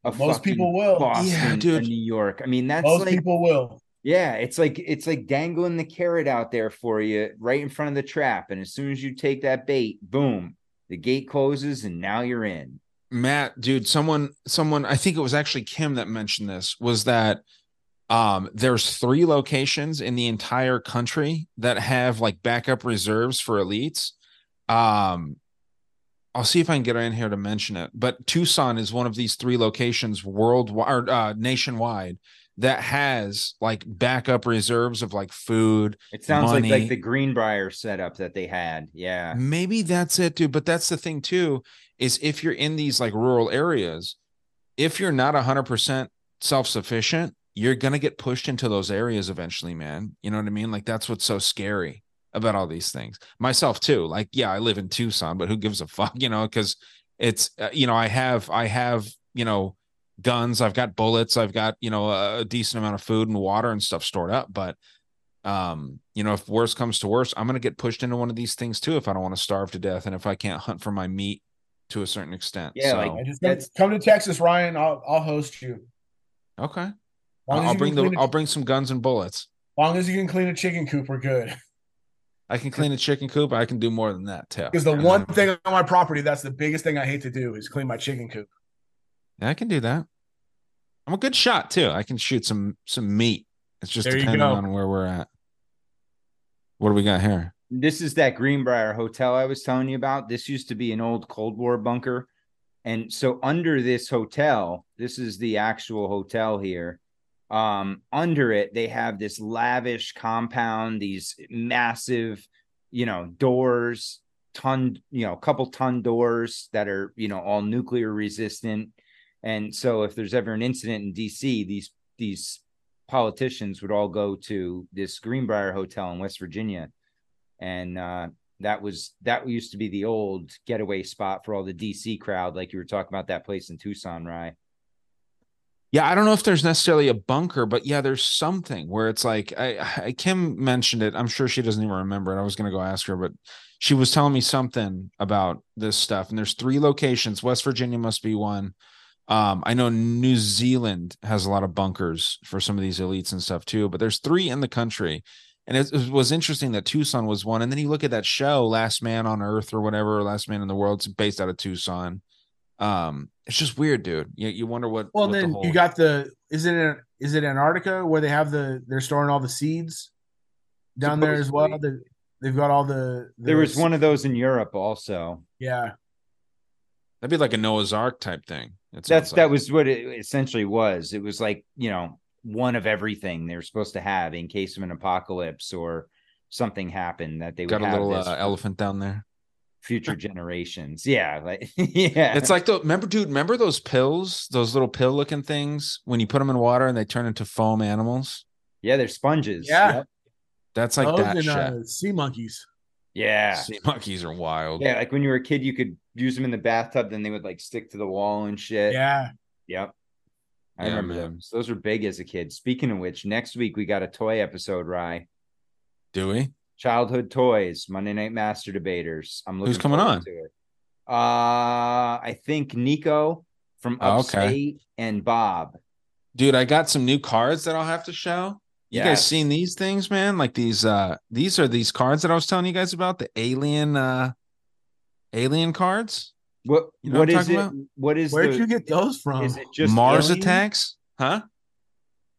A Most people will. Boston, Yeah, dude. New York. I mean, that's Most like people will. Yeah, it's like it's like dangling the carrot out there for you right in front of the trap. And as soon as you take that bait, boom, the gate closes and now you're in. Matt, dude, someone, someone, I think it was actually Kim that mentioned this was that um there's three locations in the entire country that have like backup reserves for elites. Um I'll see if I can get her in here to mention it, but Tucson is one of these three locations worldwide or uh, nationwide that has like backup reserves of like food. It sounds money. like like the Greenbrier setup that they had. Yeah. Maybe that's it, dude. But that's the thing too, is if you're in these like rural areas, if you're not hundred percent self-sufficient, you're gonna get pushed into those areas eventually, man. You know what I mean? Like that's what's so scary about all these things. Myself too. Like, yeah, I live in Tucson, but who gives a fuck? You know, because it's uh, you know, I have I have you know guns, I've got bullets, I've got you know a, a decent amount of food and water and stuff stored up, but um you know if worse comes to worse i'm going to get pushed into one of these things too if i don't want to starve to death and if i can't hunt for my meat to a certain extent Yeah, so, like- just come, come to Texas, Ryan. I'll I'll host you. okay Long as i'll you bring the clean a- i'll bring some guns and bullets long as you can clean a chicken coop, we're good. i can clean a chicken coop i can do more than that too Because the And one then- thing on my property that's the biggest thing I hate to do is clean my chicken coop. Yeah, i can do that i'm a good shot too i can shoot some some meat it's just There depending on where we're at what do we got here This is that Greenbrier hotel I was telling you about. This used to be an old Cold War bunker. And so under this hotel, this is the actual hotel here. Um, under it, they have this lavish compound, these massive, you know, doors, ton, you know, a couple ton doors that are, you know, all nuclear resistant. And so if there's ever an incident in DC, these these politicians would all go to this Greenbrier hotel in West Virginia. And uh that was that used to be the old getaway spot for all the DC crowd, like you were talking about that place in Tucson, right? Yeah, I don't know if there's necessarily a bunker, but yeah, there's something where it's like I, I Kim mentioned it. I'm sure she doesn't even remember it. I was gonna go ask her, but she was telling me something about this stuff. And there's three locations. West Virginia must be one. Um, I know New Zealand has a lot of bunkers for some of these elites and stuff too, but there's three in the country. And it, it was interesting that Tucson was one. And then you look at that show, Last Man on Earth or whatever, Last Man in the World, it's based out of Tucson. Um, it's just weird, dude. You, you wonder what. Well, what the then whole- you got the is it in, is it Antarctica where they have the they're storing all the seeds down there as well. Supposedly. They, they've got all the, the There was one of those in Europe also. yeah. That'd be like a Noah's Ark type thing. It That's sounds that was what it essentially was. It was like, you know, one of everything they were supposed to have in case of an apocalypse or something happened that they would got a have little this uh, elephant down there. Future generations. Yeah, like yeah. It's like the remember, dude. Remember those pills, those little pill looking things when you put them in water and they turn into foam animals. yeah, they're sponges. Yeah. Yep. That's like Those that and, shit. uh, sea monkeys. Yeah. Sea monkeys are wild. Yeah, like when you were a kid, you could use them in the bathtub, then they would like stick to the wall and shit. Yeah. Yep. I Yeah, remember man. those. Those were big as a kid. Speaking of which, next week we got a toy episode, Rye. Do we? Childhood toys, Monday Night Master Debaters. I'm looking Who's coming on? to it. Uh I think Nico from Oh, okay. Upstate and Bob. Dude, I got some new cards that I'll have to show. You guys seen these things, man? Like these uh these are these cards that I was telling you guys about, the alien uh alien cards. What You know what what it? talking What is Where'd the, you get those from? Is it just Mars alien? attacks? Huh?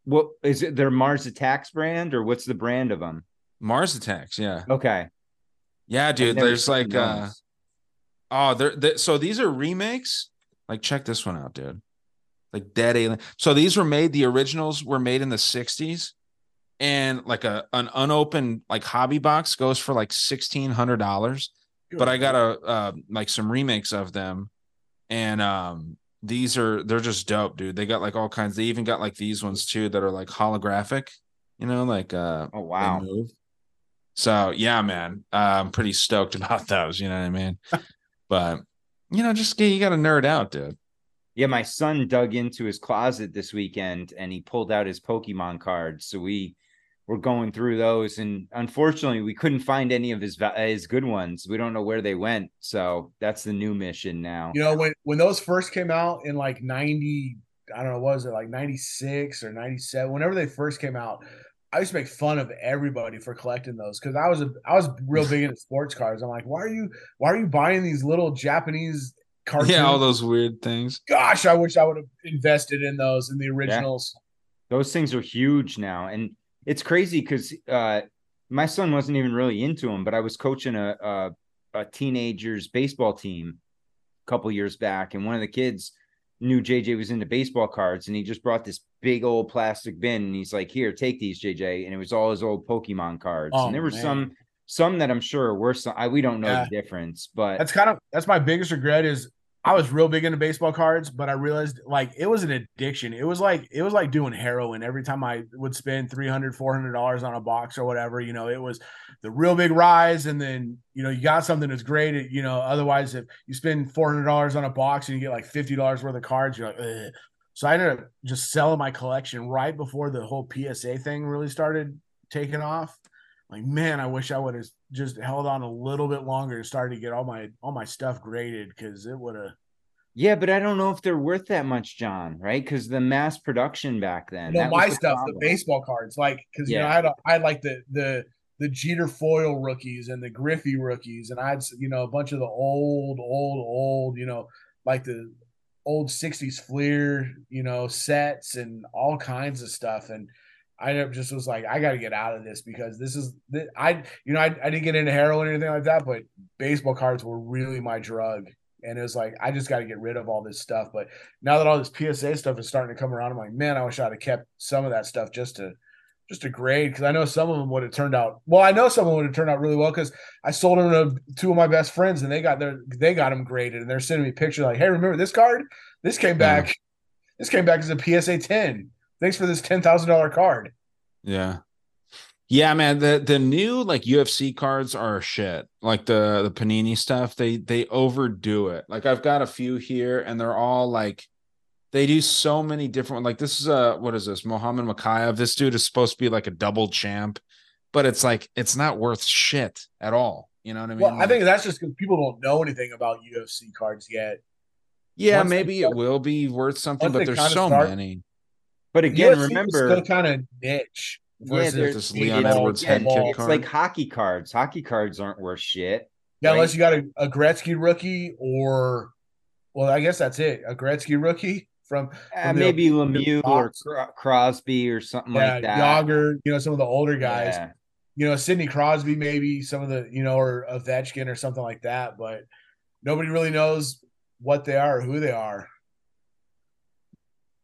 What is it? Their Mars Attacks brand, or what's the brand of them? Mars attacks, yeah. Okay, Yeah, dude. There's like uh oh they're, they so these are remakes. Like check this one out, dude. Like dead alien. So these were made, the originals were made in the 60s. And like a an unopened like hobby box goes for like sixteen hundred dollars. But I got a uh like some remakes of them. And um these are they're just dope, dude. They got like all kinds, they even got like these ones too that are like holographic, you know, like uh oh they wow, move. So yeah, man, uh, I'm pretty stoked about those. You know what I mean? but you know, just get you got to nerd out, dude. yeah. My son dug into his closet this weekend and he pulled out his Pokemon cards. So we were going through those, and unfortunately, we couldn't find any of his his good ones. We don't know where they went. So that's the new mission now. You know, when when those first came out in like ninety, I don't know, what was it like ninety six or ninety seven? Whenever they first came out, I used to make fun of everybody for collecting those because I was a I was real big into sports cars. I'm like, why are you why are you buying these little Japanese cars? Yeah, all those weird things. Gosh, I wish I would have invested in those in the originals. those things are huge now and it's crazy because uh my son wasn't even really into them but i was coaching a, a a teenagers baseball team a couple years back and one of the kids knew jj was into baseball cards and he just brought this big old plastic bin and he's like here take these jj and it was all his old pokemon cards Oh, and there were man. some some that i'm sure were some I, we don't know Yeah. the difference but That's kind of that's my biggest regret is I was real big into baseball cards, but I realized like it was an addiction. It was like it was like doing heroin every time I would spend 300 400 dollars on a box or whatever, you know, it was the real big rise and then, you know, you got something that's great, you know, otherwise if you spend 400 dollars on a box and you get like 50 dollars worth of cards, you're like, Ugh. so I ended up just selling my collection right before the whole PSA thing really started taking off like man i wish i would have just held on a little bit longer and started to get all my all my stuff graded because it would have yeah but i don't know if they're worth that much john right because the mass production back then you know my the stuff problem. the baseball cards like because you know Yeah. i had a, i had like the the the jeter foil rookies and the griffey rookies and i had you know a bunch of the old old old you know like the old 60s fleer you know sets and all kinds of stuff and I just was like, I got to get out of this because this is, th- I, you know, I, I didn't get into heroin or anything like that, but baseball cards were really my drug. And it was like, I just got to get rid of all this stuff. But now that all this PSA stuff is starting to come around, I'm like, man, I wish I'd have kept some of that stuff just to, just to grade. Cause I know some of them would have turned out, well, I know some of them would have turned out really well. Cause I sold them to two of my best friends and they got their, they got them graded and they're sending me pictures like, Hey, remember this card? This came mm. back, this came back as a PSA 10. Thanks for this $10,000 card. Yeah. Yeah, man. The the new like UFC cards are shit. Like the the Panini stuff, they they overdo it. Like I've got a few here, and they're all like they do so many different. Like this is a what is this? Mohammed Makayev. This dude is supposed to be like a double champ, but it's like it's not worth shit at all. You know what I mean? Well, I think that's just because people don't know anything about UFC cards yet. yeah, once maybe it will be worth something, but there's so start- many. But again UFC remember still kind of niche. Yeah, versus there's This Leon it's- Edwards yeah, head kick It's card. like hockey cards. Hockey cards aren't worth shit. Yeah, right? unless you got a, a Gretzky rookie or, well, I guess that's it. A Gretzky rookie from, Uh, from the- maybe Lemieux or Crosby or something yeah, like that. Jagr. You know, some of the older guys. Yeah. You know, Sidney Crosby, maybe some of the, you know, or Ovechkin or something like that. But nobody really knows what they are or who they are.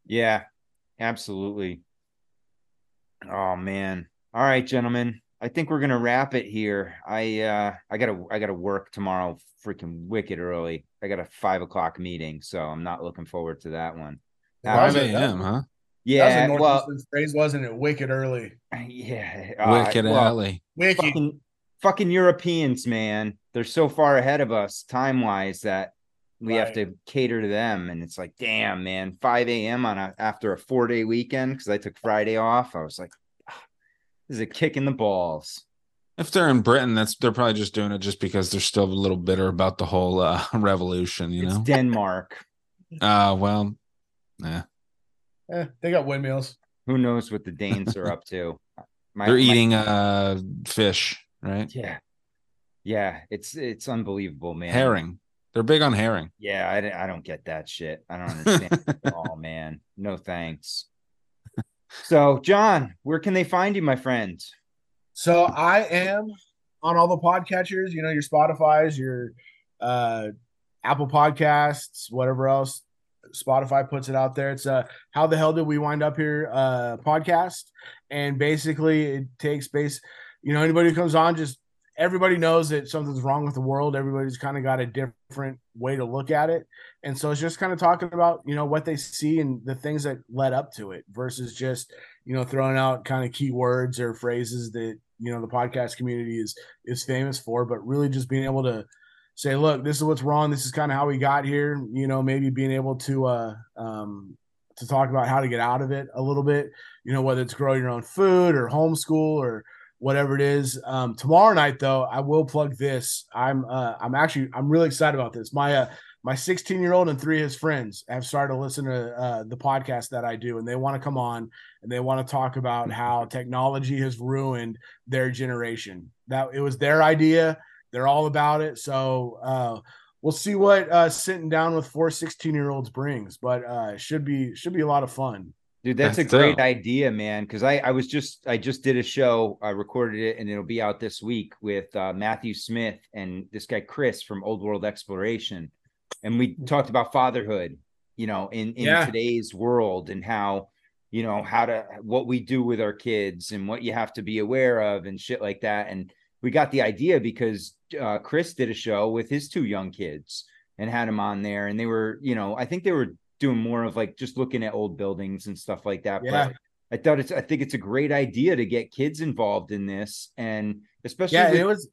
Yeah, absolutely. Oh man. All right, gentlemen. I think we're gonna wrap it here. I uh I gotta I gotta work tomorrow freaking wicked early. I got a five o'clock meeting, so I'm not looking forward to that one. Five a.m. Huh? yeah, that was a well, Northeastern phrase, wasn't it? Wicked early. yeah. uh, Wicked well, alley. Wicked. fucking fucking Europeans, man. They're so far ahead of us time wise that we have to cater to them. And it's like, damn, man, 5 a.m. on a after a four day weekend because I took Friday off. I was like, ah, this is a kick in the balls. If they're in Britain, that's they're probably just doing it just because they're still a little bitter about the whole uh, revolution, you It's know. Denmark. Uh well, yeah. Eh, they got windmills. Who knows what the Danes are up to? My- They're my- eating uh fish, right? Yeah, yeah. It's it's unbelievable, man. Herring. They're big on herring. Yeah, I, don't- I don't get that shit. I don't understand it at all, man. No thanks. So, John, where can they find you, my friend? So I am on all the podcatchers, you know, your Spotify's, your uh Apple Podcasts, whatever else Spotify puts it out there. It's uh how the hell did we wind up here uh podcast and basically it takes base you know anybody who comes on just everybody knows that something's wrong with the world. Everybody's kind of got a different way to look at it. And so it's just kind of talking about, you know, what they see and the things that led up to it versus just, you know, throwing out kind of keywords or phrases that, you know, the podcast community is is famous for, but really just being able to say, look, this is what's wrong. This is kind of how we got here. You know, maybe being able to uh um to talk about how to get out of it a little bit, you know, whether it's grow your own food or homeschool or whatever it is. Um, tomorrow night, though, I will plug this. I'm uh, I'm actually I'm really excited about this. My uh, my 16 year old and three of his friends have started to listen to uh, the podcast that I do, and they want to come on and they want to talk about how technology has ruined their generation. That it was their idea. They're all about it. So uh, we'll see what uh, sitting down with four 16 year olds brings, but uh, should be should be a lot of fun. Dude, that's, That's a great dope. idea, man. Because I, I was just I just did a show, I recorded it, and it'll be out this week with uh, Matthew Smith and this guy Chris from Old World Exploration, and we talked about fatherhood, you know, in in Yeah. today's world and how you know how to what we do with our kids and what you have to be aware of and shit like that. And we got the idea because uh, Chris did a show with his two young kids and had him on there, and they were, you know, I think they were doing more of like just looking at old buildings and stuff like that. Yeah. But I thought it's I think it's a great idea to get kids involved in this and especially Yeah, with- it was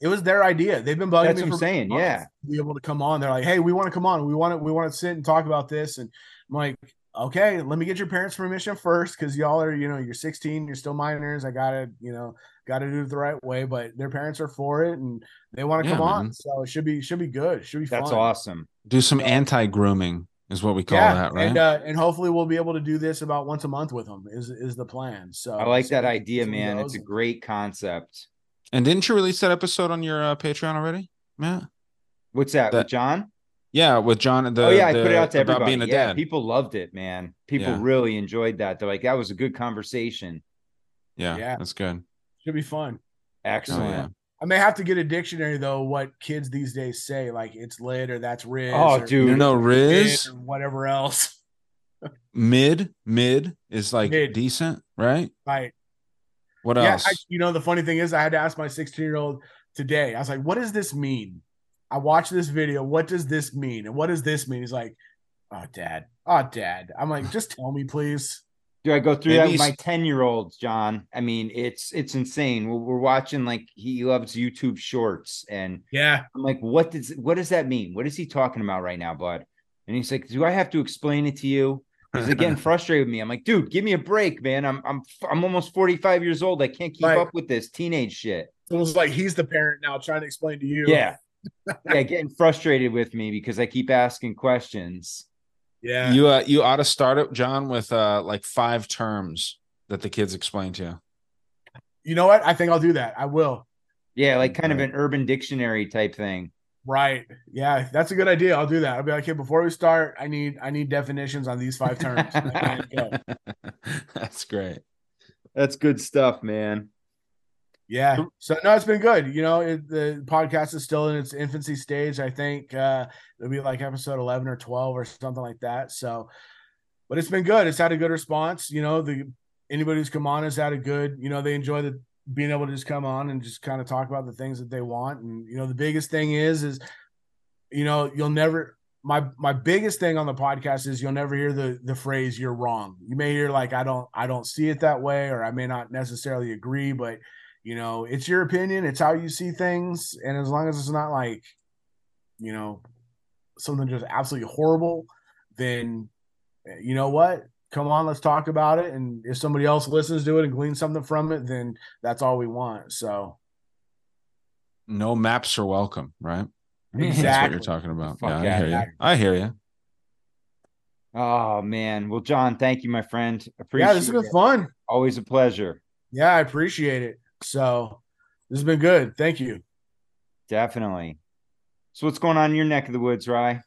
it was their idea. They've been bugging That's me what I'm saying, yeah. to be able to come on. They're like, "Hey, we want to come on. We want to we want to sit and talk about this." And I'm like, "Okay, let me get your parents' permission first, because y'all are, you know, you're 16, you're still minors. I gotta, you know, gotta do it the right way." But their parents are for it, and they want to Yeah, come on. So it should be should be good. Should be that's fun. awesome. Do some anti grooming is what we call yeah, that, right? and uh, and hopefully we'll be able to do this about once a month with them. Is is the plan? So I like so that idea, man. It's a great concept. and didn't you release that episode on your uh, Patreon already, Matt? What's that, That- with John? Yeah, with John. The, oh yeah, I put it out to everybody. being a yeah, dad. people loved it, man. People Yeah. really enjoyed that. They're like, that was a good conversation. yeah, Yeah. that's good. Should be fun. Excellent. yeah. I may have to get a dictionary though. What kids these days say, like it's lit or that's Riz. Oh, or dude. You know, Riz or whatever else. mid mid is like Mid. decent, right? Right. What yeah. else? I, you know, the funny thing is, I had to ask my 16 year old today. I was like, "What does this mean?" I watched this video. What does this mean? And what does this mean? He's like, "Oh, dad. Oh, dad." I'm like, "Just tell me, please." Do I go through Maybe that with my 10 year olds, John? I mean, it's it's insane. We're, we're watching like he loves YouTube shorts, and Yeah. I'm like, what does what does that mean? What is he talking about right now, bud? And he's like, Do I have to explain it to you? He's like getting frustrated with me. I'm like, dude, give me a break, man. I'm I'm I'm almost 45 years old. I can't keep Right. up with this teenage shit. It's almost like he's the parent now trying to explain to you. Yeah. yeah, getting frustrated with me because I keep asking questions. Yeah. you uh, you ought to start it, John, with uh like five terms that the kids explain to you. You know what? I think I'll do that. I will. Yeah, like kind of an urban dictionary type thing. Right. Yeah, that's a good idea. I'll do that. I'll be like, okay, before we start, I need I need definitions on these five terms. That's great. That's good stuff, man. Yeah. So no, it's been good. You know, it, the podcast is still in its infancy stage. I think uh it'll be like episode eleven or twelve or something like that. So, but it's been good. It's had a good response. You know, the anybody who's come on has had a good. You know, they enjoy the being able to just come on and just kind of talk about the things that they want. And you know, the biggest thing is is you know you'll never my my biggest thing on the podcast is you'll never hear the the phrase you're wrong you may hear like i don't i don't see it that way or i may not necessarily agree but you know it's your opinion it's how you see things and as long as it's not like you know something just absolutely horrible then eh, you know what come on let's talk about it and if somebody else listens to it and gleans something from it then that's all we want so No maps are welcome, right? That's what you're talking about. Fuck yeah, I yeah, hear you. I hear you. Oh man. Well, John, thank you, my friend. Appreciate Yeah, this has been it. fun. Always a pleasure. Yeah, I appreciate it. So this has been good. Thank you. Definitely. So what's going on in your neck of the woods, Rye?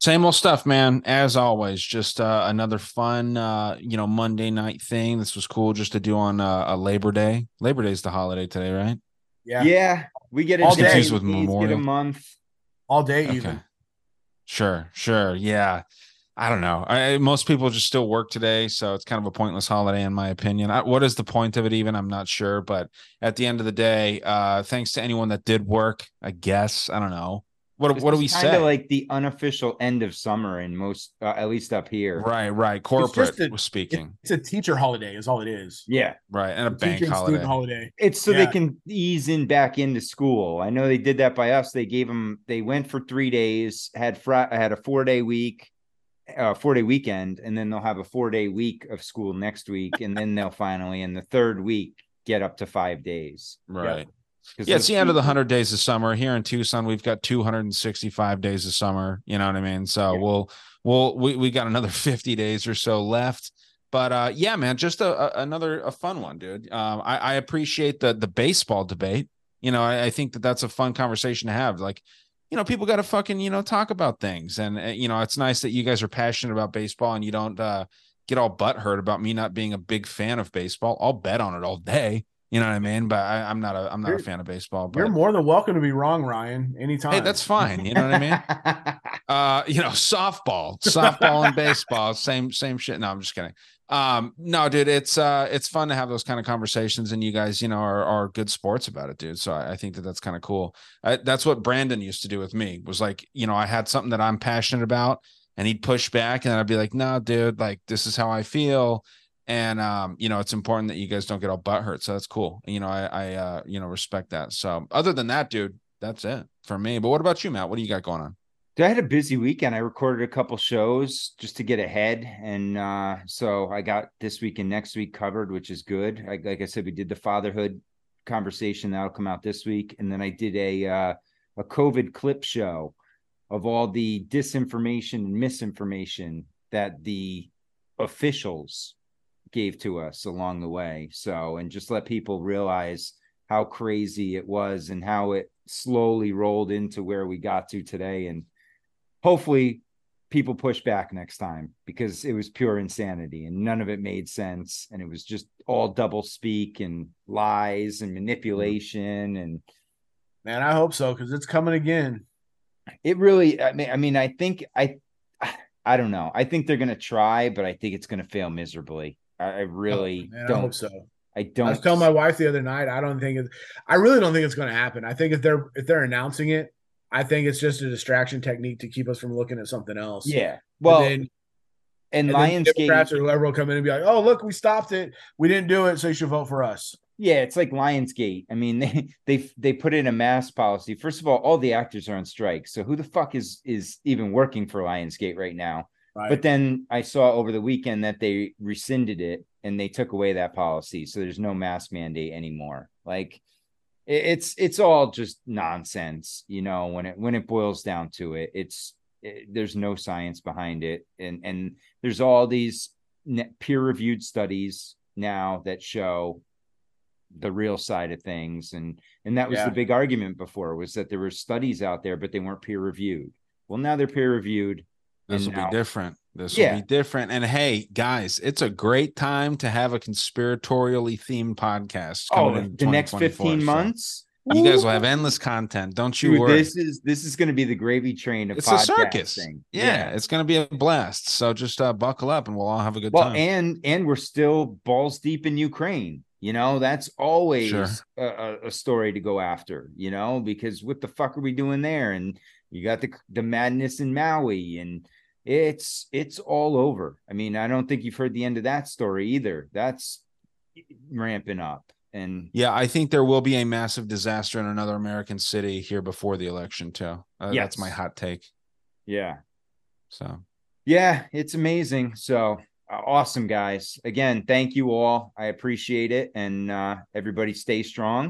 Same old stuff, man. As always, just uh, another fun, uh, you know, Monday night thing. This was cool just to do on uh, a Labor Day. Labor Day is the holiday today, right? Yeah. Yeah. We get it All day. With days, Get Memorial. a month. All day Okay. even. Sure, sure. Yeah. I don't know. I, most people just still work today, so it's kind of a pointless holiday, in my opinion. I, what is the point of it? Even I'm not sure. But at the end of the day, uh, thanks to anyone that did work. I guess I don't know. What what do we Kind say? of like the unofficial end of summer in most, uh, at least up here. right, right. It's Corporate a- was speaking. It's a teacher holiday, is all it is. Yeah. right, and a bank holiday. student holiday. It's so Yeah. they can ease in back into school. I know they did that by us. They gave them. They went for three days. Had fr- had a four day week, uh, four day weekend, and then they'll have a four day week of school next week, and then they'll finally in the third week get up to five days. Right. 'Cause Yeah, it's the end of the 100 days of summer. Here in Tucson, we've got 265 days of summer. You know what I mean? So Yeah. we'll, we'll, we, we got another 50 days or so left. But uh, yeah, man, just a, a another a fun one, dude. Um, I, I appreciate the the baseball debate. You know, I, I think that that's a fun conversation to have. Like, you know, people got to fucking you know talk about things, and uh, you know, it's nice that you guys are passionate about baseball and you don't uh, get all butthurt about me not being a big fan of baseball. I'll bet on it all day. You know what I mean? But I, I'm not a I'm not a You're- fan of baseball. But You're more than welcome to be wrong, Ryan. Anytime. Hey, that's fine. You know what I mean? uh, you know, softball, softball and baseball, same same shit. No, I'm just kidding. Um, no, dude, it's uh, it's fun to have those kind of conversations, and you guys, you know, are are good sports about it, dude. So I, I think that that's kind of cool. I, that's what Brandon used to do with me. Was like, you know, I had something that I'm passionate about, and he'd push back, and I'd be like, no, dude, like this is how I feel. And um, you know, it's important that you guys don't get all butt hurt. So that's cool. You know, I I uh, you know, respect that. So other than that, dude, that's it for me. But what about you, Matt? What do you got going on? I had a busy weekend. I recorded a couple shows just to get ahead, and uh, so I got this week and next week covered, which is good. I, like I said, we did the fatherhood conversation that'll come out this week, and then I did a uh, a COVID clip show of all the disinformation and misinformation that the officials gave to us along the way. So, and just let people realize how crazy it was and how it slowly rolled into where we got to today. And hopefully people push back next time because it was pure insanity and none of it made sense. And it was just all double speak and lies and manipulation. And Man, I hope so because it's coming again. it really, I mean, I mean, I think I, I don't know. I think they're going to try, but I think it's going to fail miserably. I, I really oh, Man, don't. hope so. I don't. I was telling my wife the other night. I don't think it. I really don't think it's going to happen. I think if they're if they're announcing it, I think it's just a distraction technique to keep us from looking at something else. Yeah. And Well, then- and, and Lionsgate. Democrats or whoever will come in and be like, "Oh, look, we stopped it. We didn't do it, so you should vote for us." Yeah, it's like Lionsgate. I mean, they they they put in a mask policy. First of all, all the actors are on strike. So who the fuck is is even working for Lionsgate right now? Right. But then I saw over the weekend that they rescinded it and they took away that policy. So there's no mask mandate anymore. Like it's it's all just nonsense, you know, when it when it boils down to it. It's it, there's no science behind it and and there's all these peer reviewed studies now that show the real side of things and and that was Yeah. the big argument before was that there were studies out there but they weren't peer reviewed well now they're peer reviewed This will now- be different. This Yeah. will be different. And hey, guys, it's a great time to have a conspiratorially themed podcast. oh in the next 15 so months You guys will have endless content. Don't you Dude, worry. this is this is going to be the gravy train of it's a circus. podcasting. Yeah, it's going to be a blast. So just uh, buckle up and we'll all have a good well time. and and we're still balls deep in ukraine you know that's always Sure. a, a, a story to go after you know because what the fuck are we doing there and you got the the madness in maui and it's it's all over. I mean i don't think you've heard the end of that story either. That's ramping up and yeah, I think there will be a massive disaster in another American city here before the election too. Uh, That's my hot take. yeah. So. Yeah it's amazing. So uh, awesome guys. Again thank you all. I appreciate it. And uh everybody stay strong